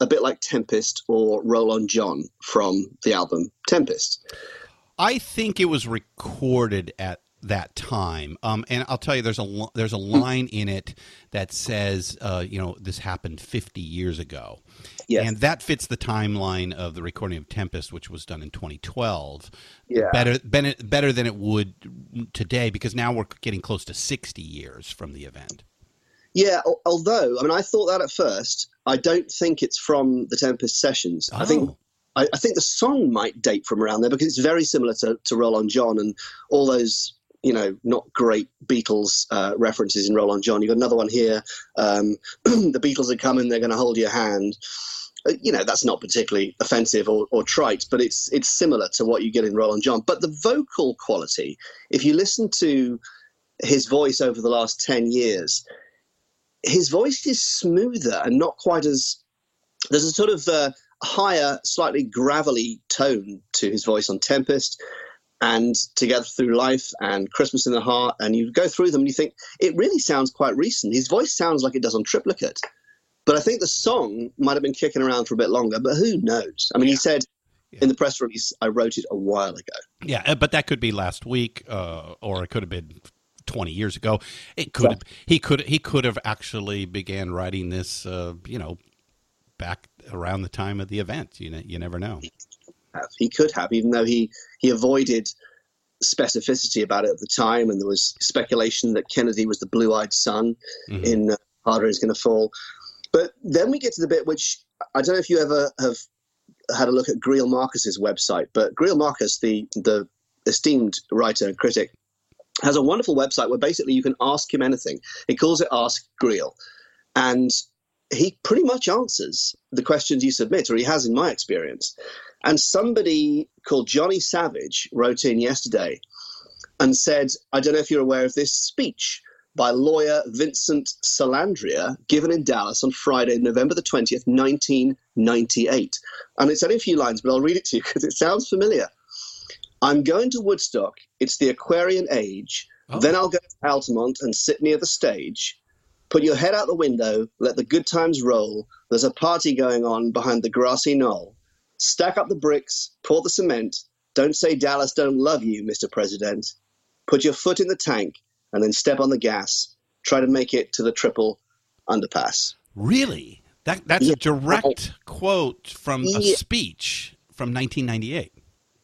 a bit like Tempest or Roll on John from the album Tempest.
I think it was recorded at that time, um, and I'll tell you, there's a there's a line in it that says, uh, you know, this happened 50 years ago,
Yes.
and that fits the timeline of the recording of Tempest, which was done in 2012.
Yeah.
better better better than it would today because now we're getting close to 60 years from the event.
Yeah, although I mean I thought that at first. I don't think it's from the Tempest sessions. I think
Oh.
I, I think the song might date from around there because it's very similar to, to Roll on John and all those you know not great Beatles uh, references in Roll on John. You've got another one here. Um, the Beatles are coming. They're going to hold your hand. Uh, You know that's not particularly offensive or, or trite, but it's it's similar to what you get in Roll on John. But the vocal quality, if you listen to his voice over the last ten years, his voice is smoother and not quite as there's a sort of uh, higher, slightly gravelly tone to his voice on Tempest and Together Through Life and Christmas in the Heart. And you go through them and you think it really sounds quite recent. His voice sounds like it does on Triplicate. But I think the song might have been kicking around for a bit longer, but who knows? I mean, he said in the press release, I wrote it a while ago.
Yeah, uh, but that could be last week, uh, or it could have been twenty years ago. It could have, he could he could have actually began writing this, uh, you know, back around the time of the event. You know, you never know.
He could have, even though he he avoided specificity about it at the time, and there was speculation that Kennedy was the blue-eyed son
Mhm.
in uh, Harder is Going to Fall. But then we get to the bit which I don't know if you ever have had a look at Greil Marcus's website, but Greil Marcus, the the esteemed writer and critic, has a wonderful website where basically you can ask him anything. He calls it Ask Greil, and he pretty much answers the questions you submit, or he has in my experience. And somebody called Johnny Savage wrote in yesterday and said, I don't know if you're aware of this speech by lawyer Vincent Salandria given in Dallas on Friday, November the 20th, 1998. And it's only a few lines, but I'll read it to you because it sounds familiar. I'm going to Woodstock. It's the Aquarian age. Oh. Then I'll go to Altamont and sit near the stage. Put your head out the window, let the good times roll. There's a party going on behind the grassy knoll. Stack up the bricks, pour the cement. Don't say Dallas don't love you, Mr. President. Put your foot in the tank and then step on the gas. Try to make it to the triple underpass.
Really? That that's yeah. a direct quote from a speech from 1998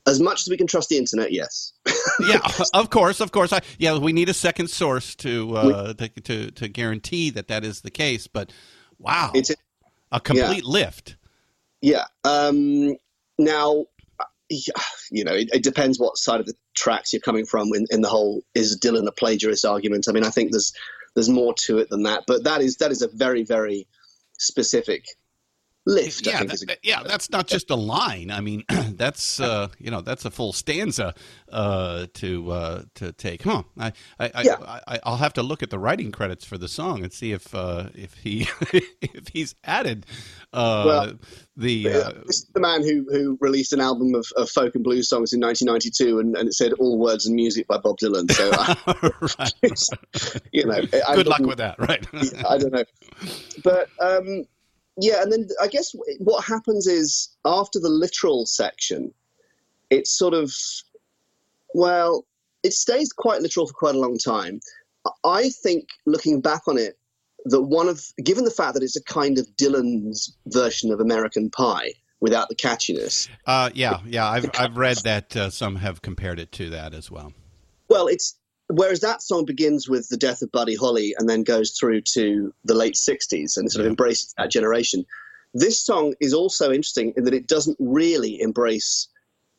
as much as we can trust the internet, yes.
yeah, of course, of course. I, yeah, we need a second source to, uh, to, to to guarantee that that is the case. But wow, it's a, a complete
yeah.
lift.
Yeah. Um, now, you know, it, it, depends what side of the tracks you're coming from in, in the whole is Dylan a plagiarist argument. I mean, I think there's there's more to it than that, but that is that is a very very specific lift.
Yeah, that, yeah, that's not just a line. I mean, that's uh, you know that's a full stanza uh, to uh, to take. Huh? I I, yeah. I, I will have to look at the writing credits for the song and see if uh, if he if he's added uh, well, the. Uh,
this is the man who who released an album of, of folk and blues songs in 1992, and, and it said all words and music by Bob Dylan. So, right. you know,
good luck with that, right?
I don't know, but. um yeah, and then I guess what happens is after the literal section, it's sort of, well, it stays quite literal for quite a long time. I think looking back on it, that one of, given the fact that it's a kind of Dylan's version of American Pie without the catchiness.
Uh, yeah, yeah, I've, I've read that uh, some have compared it to that as well.
Well, it's whereas that song begins with the death of Buddy Holly and then goes through to the late 60s and sort of embraces that generation. This song is also interesting in that it doesn't really embrace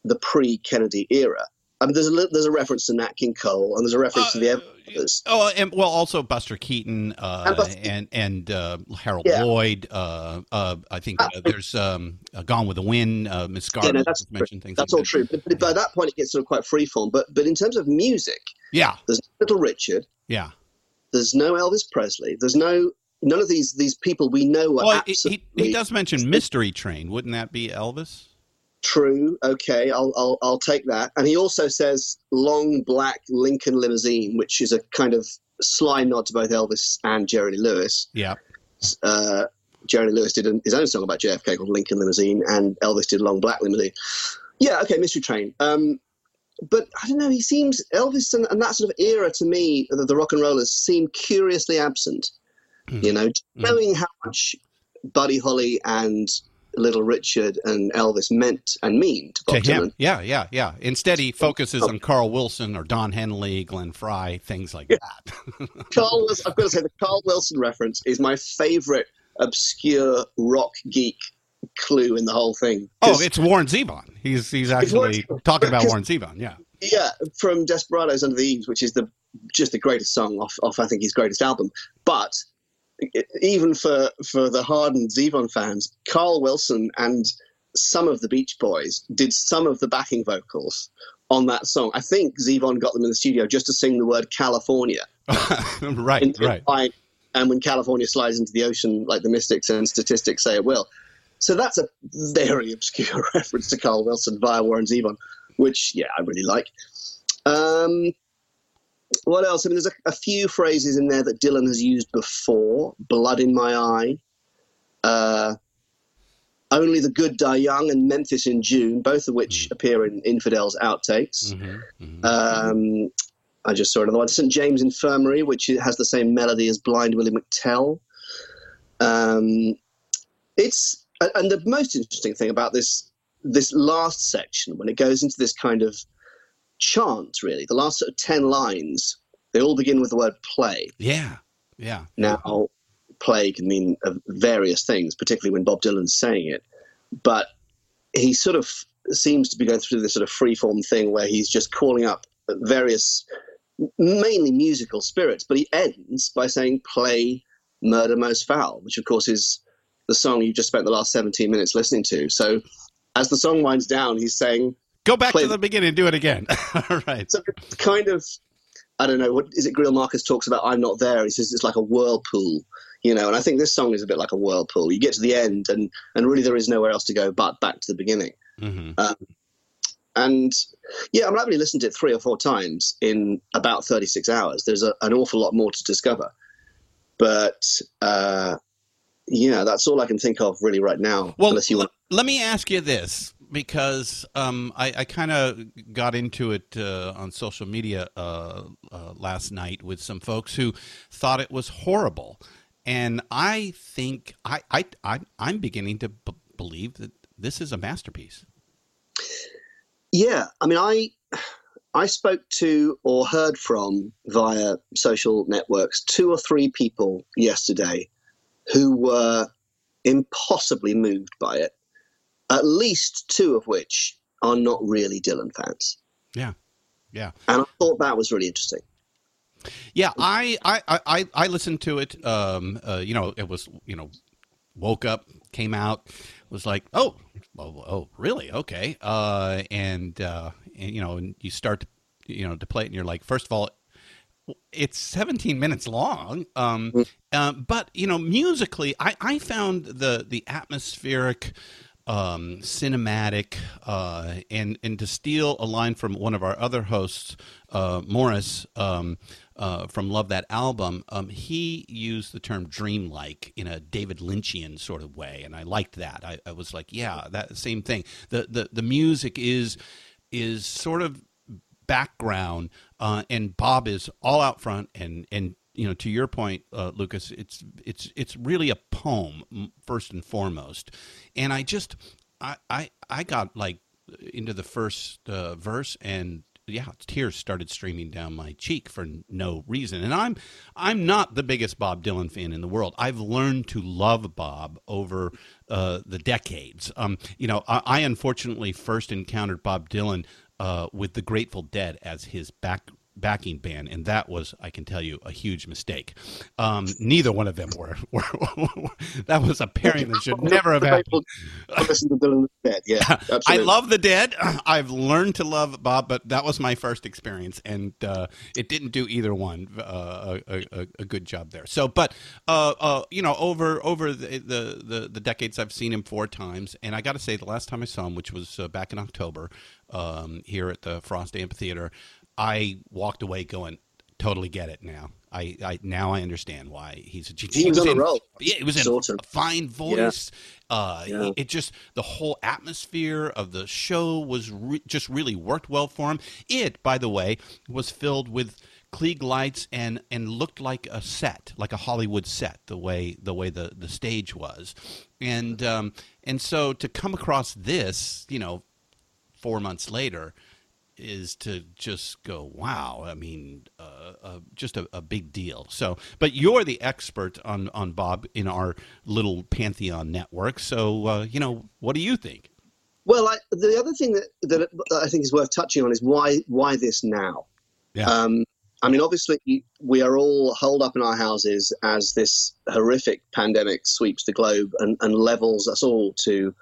the pre Kennedy era. I mean, there's a there's a reference to Nat King Cole, and there's a reference uh, to the others.
Oh, and well, also Buster Keaton uh, and, Buster and, and uh, Harold yeah. Lloyd. Uh, uh, I think uh, there's um, Gone with the Wind. Miss Garner yeah, no,
that's
mentioned things.
That's
like
all that. true. But, but, by that point, it gets sort of quite freeform. But but in terms of music,
yeah,
there's Little Richard.
Yeah,
there's no Elvis Presley. There's no none of these these people we know. well,
he, he does mention Mystery Train. Wouldn't that be Elvis?
True. Okay, I'll, I'll I'll take that. And he also says long black Lincoln limousine, which is a kind of sly nod to both Elvis and Jerry Lewis.
Yeah.
Uh, Jerry Lewis did his own song about JFK called Lincoln Limousine, and Elvis did Long Black Limousine. Yeah. Okay. Mystery Train. Um, but I don't know. He seems Elvis and, and, that sort of era to me, the, the rock and rollers seem curiously absent. Mm. You know, mm. knowing how much Buddy Holly and Little Richard and Elvis meant and mean to Bob to him. Dylan.
Yeah, yeah, yeah. Instead, he oh, focuses oh. on Carl Wilson or Don Henley, Glenn Frey, things like yeah. that.
Carl, I've got to say, the Carl Wilson reference is my favorite obscure rock geek clue in the whole thing.
Oh, it's Warren Zevon. He's he's actually talking about Warren Zevon. Yeah.
Yeah, from Desperados Under the Eaves, which is the just the greatest song off, off I think his greatest album. But even for for the hardened Zevon fans, Carl Wilson and some of the Beach Boys did some of the backing vocals on that song. I think Zevon got them in the studio just to sing the word California.
right, in, in
right. and when California slides into the ocean, like the mystics and statistics say it will. So that's a very obscure reference to Carl Wilson via Warren Zevon, which, yeah, I really like. Um, what else? I mean, there's a, a, few phrases in there that Dylan has used before. Blood in my eye. Uh, only the good die young and Memphis in June, both of which mm-hmm. appear in Infidels outtakes. Mm-hmm. Mm-hmm. Um, I just saw another one. St. James Infirmary, which has the same melody as Blind Willie McTell. Um, it's and the most interesting thing about this this last section when it goes into this kind of chant, really. The last sort of 10 lines, they all begin with the word play.
Yeah, yeah.
Now, play can mean uh, various things, particularly when Bob Dylan's saying it. But he sort of seems to be going through this sort of freeform thing where he's just calling up various, mainly musical spirits, but he ends by saying, "Play Murder Most Foul," which of course is the song you just spent the last 17 minutes listening to. So as the song winds down, he's saying,
"Go back to the beginning and do it again." All right.
So it's kind of, I don't know, what is it? Greil Marcus talks about "I'm not there." He says it's like a whirlpool, you know. And I think this song is a bit like a whirlpool. You get to the end, and and really there is nowhere else to go but back to the beginning.
Mm-hmm.
Um, and yeah, I mean, I've only listened to it three or four times in about 36 hours. There's a, an awful lot more to discover. But uh, yeah, that's all I can think of really right now.
Well,
unless you want.
let me ask you this because um, I, I kind of got into it uh, on social media uh, uh, last night with some folks who thought it was horrible, and I think I I, I I'm beginning to b- believe that this is a masterpiece.
Yeah, I mean, I I spoke to or heard from via social networks two or three people yesterday who were impossibly moved by it. At least two of which are not really Dylan fans.
Yeah, yeah.
And I thought that was really interesting.
Yeah, I I I, I listened to it. Um, uh, you know, it was you know, woke up, came out, was like, oh, oh, oh really? Okay. Uh, and, uh, and you know, and you start to you know to play it, and you're like, first of all, it's 17 minutes long. Um, uh, but you know, musically, I, I found the the atmospheric, um, cinematic, uh, and and to steal a line from one of our other hosts, uh, Morris. Um, uh, from Love That Album, um, he used the term dreamlike in a David Lynchian sort of way, and I liked that. I, I was like, yeah, that same thing. The the the music is is sort of background, uh, and Bob is all out front, and and you know, to your point, uh, Lucas, it's it's it's really a poem first and foremost, and I just I I, I got like into the first uh, verse and yeah, tears started streaming down my cheek for no reason. And I'm I'm not the biggest Bob Dylan fan in the world. I've learned to love Bob over uh, the decades. Um, you know, I, I, unfortunately first encountered Bob Dylan uh, with the Grateful Dead as his back backing band, and that was, I can tell you, a huge mistake. Um, neither one of them were. were, that was a pairing that should never have happened.
Listen to the Dead, yeah. Absolutely.
I love the Dead. I've learned to love Bob, but that was my first experience, and uh, it didn't do either one uh, a, a, a, good job there. So, but uh, uh you know, over over the, the, the the decades, I've seen him four times, and I got to say, the last time I saw him, which was uh, back in October, um, here at the Frost Amphitheater. I walked away going, totally get it now. I, I now I understand why he's a
he, he was, on
in,
a roll.
Yeah, it was in
awesome.
a fine voice.
Yeah.
Uh,
yeah.
It, it, just the whole atmosphere of the show was re- just really worked well for him. It, by the way, was filled with Klieg lights and and looked like a set, like a Hollywood set, the way the way the the stage was, and um, and so to come across this, you know, four months later is to just go, wow. I mean, uh, uh, just a, a, big deal. So, but you're the expert on on Bob in our little Pantheon network. So, uh, you know, what do you think?
Well, I, the other thing that, that I think is worth touching on is why why this now?
Yeah.
Um, I mean, obviously, we are all holed up in our houses as this horrific pandemic sweeps the globe and, and levels us all to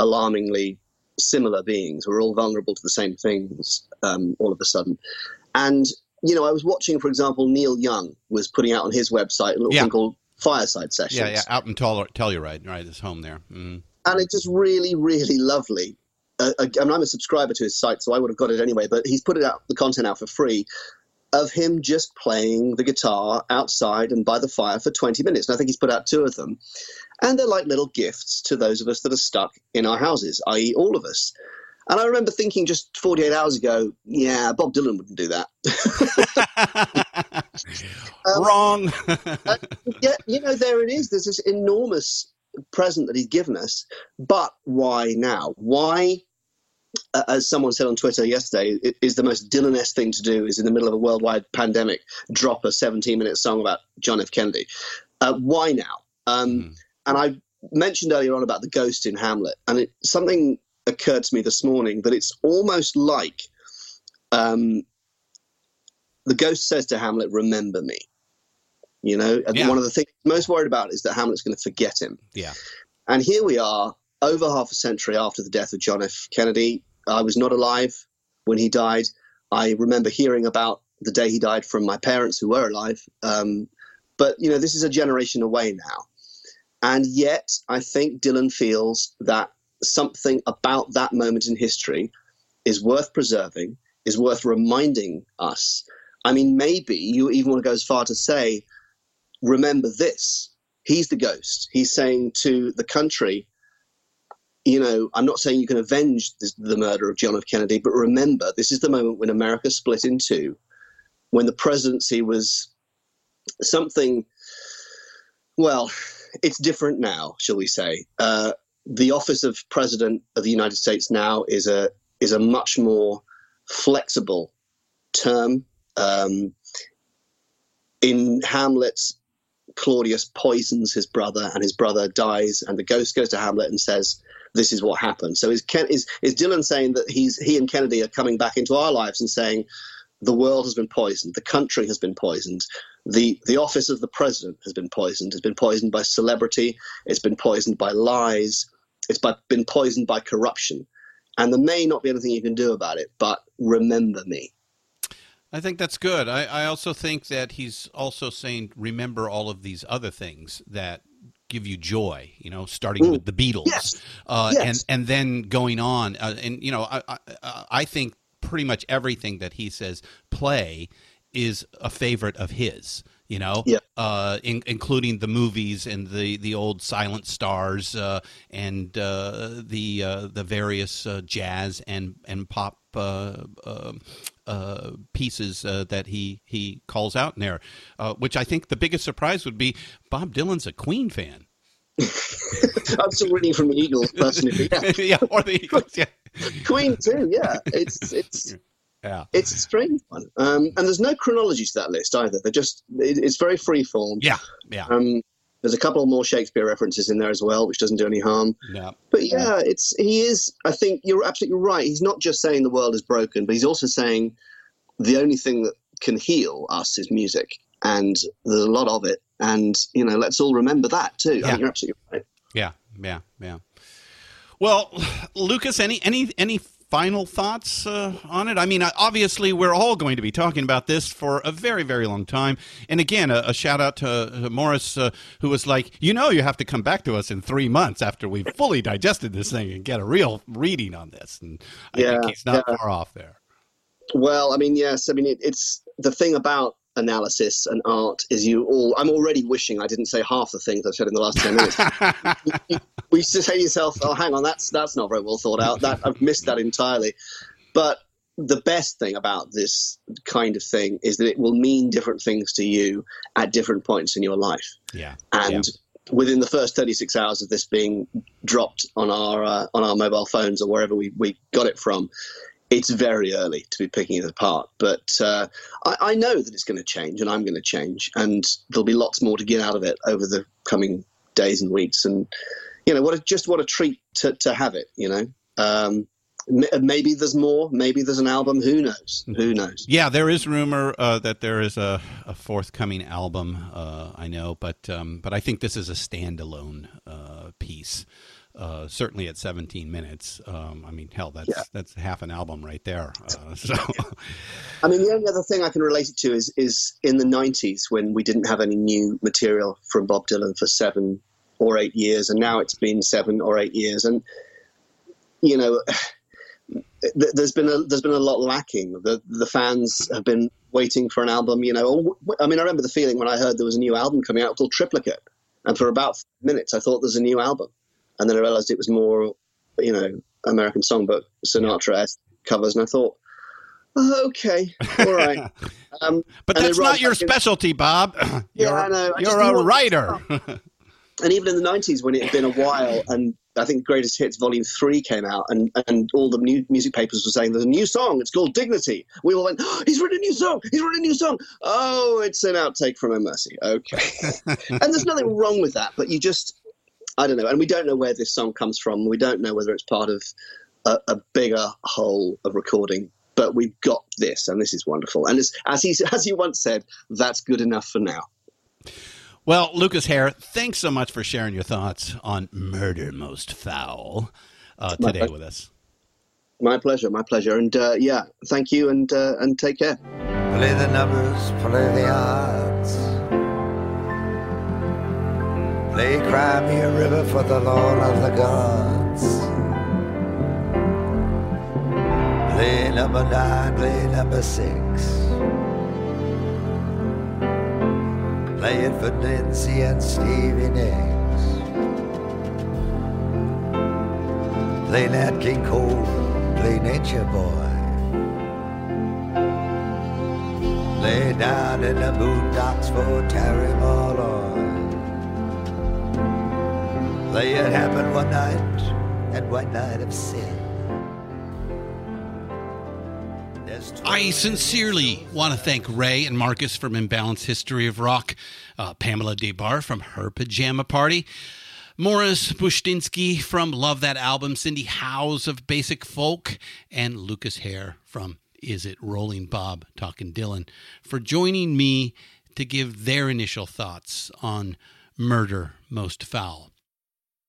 alarmingly similar beings. We're all vulnerable to the same things um, all of a sudden. And, you know, I was watching, for example, Neil Young was putting out on his website a little
yeah.
thing called Fireside Sessions.
Yeah, yeah, out in Telluride, right, his home there. Mm.
And it's just really, really lovely. Uh, I mean, I'm a subscriber to his site, so I would have got it anyway, but he's put it out, the content out for free of him just playing the guitar outside and by the fire for 20 minutes. And I think he's put out two of them. And they're like little gifts to those of us that are stuck in our houses, i.e., all of us. And I remember thinking just 48 hours ago, yeah, Bob Dylan wouldn't do that.
um, Wrong.
yeah, you know, there it is. There's this enormous present that he's given us. But why now? Why uh, as someone said on Twitter yesterday, it is the most Dylan-esque thing to do is in the middle of a worldwide pandemic, drop a 17-minute song about John F. Kennedy. Uh, why now? Um, mm. And I mentioned earlier on about the ghost in Hamlet, and it, something occurred to me this morning that it's almost like um, the ghost says to Hamlet, "Remember me." You know,
Yeah.
one of the things most worried about is that Hamlet's going to forget him.
Yeah.
And here we are, over half a century after the death of John F. Kennedy. I was not alive when he died. I remember hearing about the day he died from my parents who were alive. Um, but, you know, this is a generation away now. And yet, I think Dylan feels that something about that moment in history is worth preserving, is worth reminding us. I mean, maybe you even want to go as far to say, remember this. He's the ghost. He's saying to the country, you know, I'm not saying you can avenge this, the murder of John F. Kennedy, but remember, this is the moment when America split in two, when the presidency was something, well, it's different now, shall we say. Uh, the office of president of the United States now is a is a much more flexible term. Um, in Hamlet, Claudius poisons his brother, and his brother dies, and the ghost goes to Hamlet and says, "This is what happened." So is Ken, is is Dylan saying that he's he and Kennedy are coming back into our lives and saying, "The world has been poisoned, the country has been poisoned, the the office of the president has been poisoned, It's been poisoned by celebrity, it's been poisoned by lies, it's by, been poisoned by corruption, and there may not be anything you can do about it, but remember me."
I think that's good. I, I also think that he's also saying, remember all of these other things that give you joy. You know, starting with the Beatles,
Yes.
Uh,
Yes.
and and then going on. Uh, and you know, I, I I think pretty much everything that he says play is a favorite of his. You know,
Yeah.
uh, in, including the movies and the, the old silent stars uh, and uh, the uh, the various uh, jazz and and pop uh, uh, uh, pieces uh, that he he calls out in there. Uh, which I think the biggest surprise would be Bob Dylan's a Queen fan.
I'm still reading from the Eagles personally. Yeah.
yeah, or the Eagles. Yeah,
Queen too. Yeah, it's it's
yeah.
it's a strange one. Um, and there's no chronology to that list either. They're just it, it's very free form.
Yeah, yeah.
Um, there's a couple more Shakespeare references in there as well, which doesn't do any harm.
No.
But yeah, it's he is. I think you're absolutely right. He's not just saying the world is broken, but he's also saying the only thing that can heal us is music, and there's a lot of it. And you know, let's all remember that too.
Yeah.
you're absolutely right.
Yeah, yeah, yeah. Well, Lucas, any any any final thoughts uh, on it? I mean, obviously, we're all going to be talking about this for a very, very long time. And again, a, a shout out to, to Morris, uh, who was like, you know, you have to come back to us in three months after we've fully digested this thing and get a real reading on this. And I think
Yeah,
he's not
yeah.
far off there.
Well, I mean, yes. I mean, it, it's the thing about analysis and art is you all. I'm already wishing I didn't say half the things I've said in the last ten minutes. we used to say to yourself, "Oh, hang on, that's that's not very well thought out. That I've missed that entirely." But the best thing about this kind of thing is that it will mean different things to you at different points in your life.
Yeah.
And within the first 36 hours of this being dropped on our uh, on our mobile phones or wherever we, we got it from, it's very early to be picking it apart. But uh, I, I know that it's going to change, and I'm going to change, and there'll be lots more to get out of it over the coming days and weeks. And you know, what a, just what a treat to, to have it. You know. Um, Maybe there's more. Maybe there's an album. Who knows? Who knows?
Yeah, there is rumor uh, that there is a, a forthcoming album. Uh, I know, but um, but I think this is a standalone uh, piece. Uh, certainly at 17 minutes. Um, I mean, hell, that's
Yeah.
that's half an album right there. Uh, so
I mean, the only other thing I can relate it to is is in the '90s when we didn't have any new material from Bob Dylan for seven or eight years, and now it's been seven or eight years, and you know, there's been a there's been a lot lacking. The the fans have been waiting for an album. You know, I mean, I remember the feeling when I heard there was a new album coming out called Triplicate, and for about minutes I thought there's a new album, and then I realized it was more, you know, American Songbook Sinatra covers, and I thought. "Oh, Okay, all right. Um,
but that's not your
Atkins-
specialty, Bob.
Yeah,
you're,
I know. I
you're a writer.
and even in the 90s when it had been a while and i think greatest hits volume 3 came out and, and all the new music papers were saying there's a new song. It's called dignity. We all went oh, he's written a new song. He's written a new song. Oh it's an outtake from a mercy. Okay. And there's nothing wrong with that but you just i don't know. And we don't know where this song comes from. We don't know whether it's part of a, a bigger whole of recording. But we've got this, and this is wonderful. And as, as he as he once said, that's good enough for now.
Well, Lucas Hare, thanks so much for sharing your thoughts on Murder Most Foul uh, today with us.
My pleasure, my pleasure, and uh, yeah, thank you, and uh, and take care.
Play the numbers, play the odds. Play Cry Me a River for the Lord of the Gods. Play number nine, play number six. Play it for Nancy and Stevie Nicks. Play Nat King Cole, play Nature Boy. Lay down in the boondocks for Terry Malloy. Play it happened one night, and one night of sin.
I sincerely want to thank Ray and Marcus from Imbalanced History of Rock, uh, Pamela Des Barres from her pajama party, Morris Bushtinsky from Love That Album, Cindy Howes of Basic Folk, and Lucas Hare from Is It Rolling Bob Talking Dylan for joining me to give their initial thoughts on Murder Most Foul.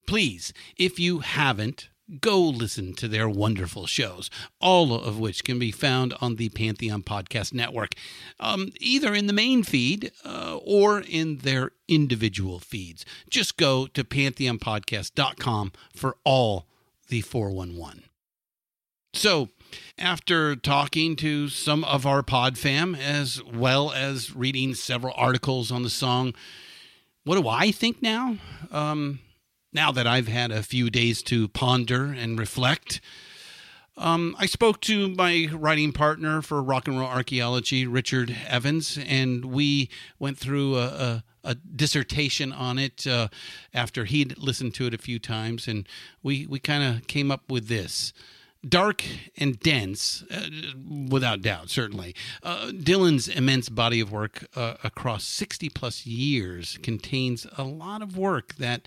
Please, if you haven't, go listen to their wonderful shows, all of which can be found on the Pantheon Podcast Network, um, either in the main feed uh, or in their individual feeds. Just go to pantheonpodcast.com for all the 411. So, after talking to some of our pod fam, as well as reading several articles on the song, what do I think now? Um, now that I've had a few days to ponder and reflect, um, I spoke to my writing partner for rock and roll archaeology, Richard Evans, and we went through a, a, a dissertation on it uh, after he'd listened to it a few times, and we we kind of came up with this. Dark and dense, uh, without doubt, certainly. Uh, Dylan's immense body of work uh, across 60 plus years contains a lot of work that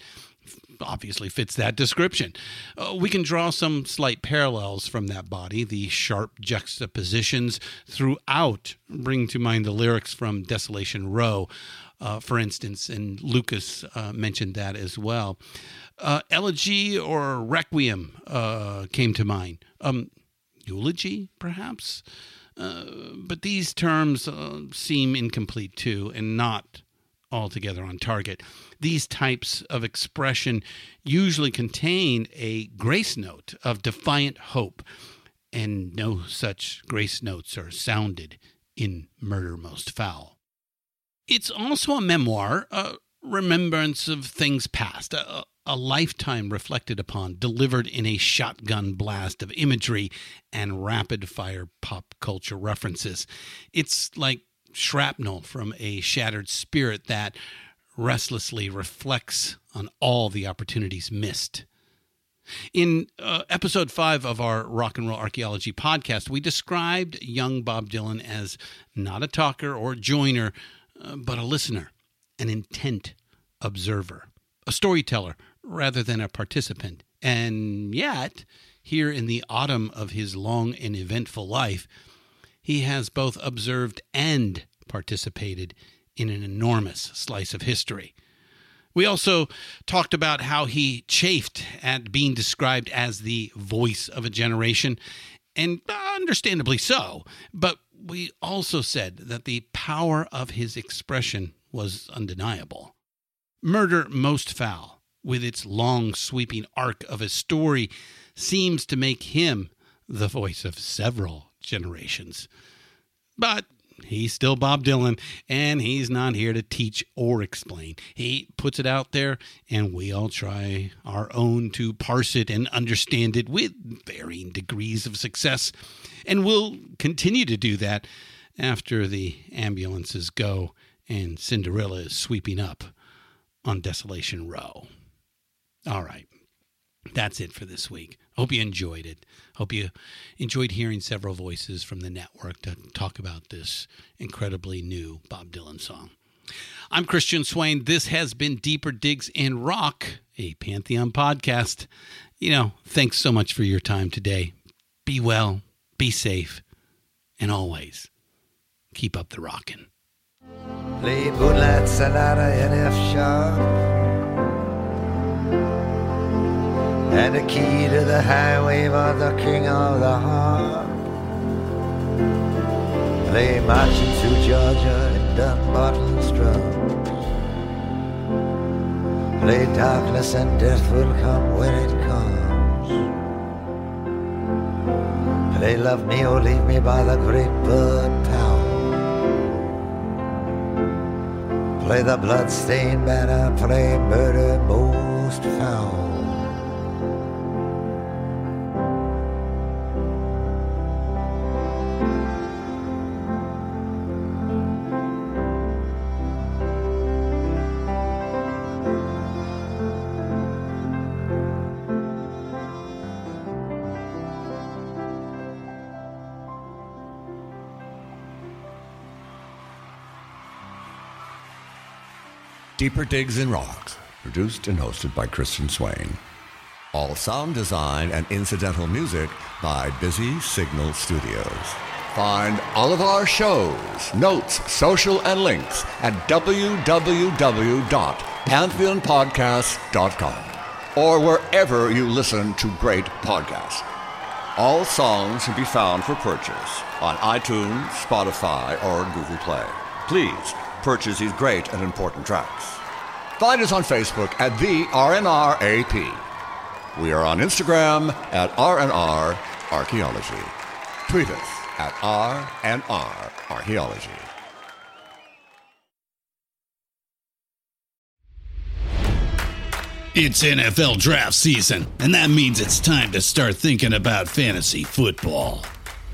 obviously fits that description. Uh, we can draw some slight parallels from that body. The sharp juxtapositions throughout bring to mind the lyrics from Desolation Row, uh, for instance, and Lucas uh, mentioned that as well. Uh, elegy or requiem uh, came to mind. Um, eulogy, perhaps? Uh, but these terms seem incomplete too, and not altogether on target. These types of expression usually contain a grace note of defiant hope, and no such grace notes are sounded in Murder Most Foul. It's also a memoir, a remembrance of things past, a, a lifetime reflected upon, delivered in a shotgun blast of imagery and rapid fire pop culture references. It's like shrapnel from a shattered spirit that restlessly reflects on all the opportunities missed. In uh, episode five of our Rock and Roll Archaeology podcast, we described young Bob Dylan as not a talker or joiner, uh, but a listener, an intent observer, a storyteller rather than a participant. And yet, here in the autumn of his long and eventful life, he has both observed and participated in an enormous slice of history. We also talked about how he chafed at being described as the voice of a generation, and uh, understandably so. But we also said that the power of his expression was undeniable. Murder Most Foul, with its long sweeping arc of a story, seems to make him the voice of several generations. But he's still Bob Dylan, and he's not here to teach or explain. He puts it out there, and we all try our own to parse it and understand it with varying degrees of success. And we'll continue to do that after the ambulances go and Cinderella is sweeping up on Desolation Row. All right. That's it for this week. Hope you enjoyed it. Hope you enjoyed hearing several voices from the network to talk about this incredibly new Bob Dylan song. I'm Christian Swain. This has been Deeper Digs in Rock, a Pantheon podcast. You know, thanks so much for your time today. Be well, be safe, and always keep up the rockin'.
Play Moonlight Sonata in F sharp. And the key to the highway for the king of the harp. Play marching through Georgia in Dumbarton's drums. Play darkness and death will come when it comes. Play love me or leave me by the great Bud Powell. Play the bloodstained banner, play murder most foul.
Deeper Digs in Rock, produced and hosted by Christian Swain. All sound design and incidental music by Busy Signal Studios. Find all of our shows, notes, social, and links at www.pantheonpodcast.com or wherever you listen to great podcasts. All songs can be found for purchase on iTunes, Spotify, or Google Play. Please purchase these great and important tracks. Find us on Facebook at the RNRAP. We are on Instagram at RNR Archaeology. Tweet us at RNR Archaeology.
It's NFL draft season, and that means it's time to start thinking about fantasy football.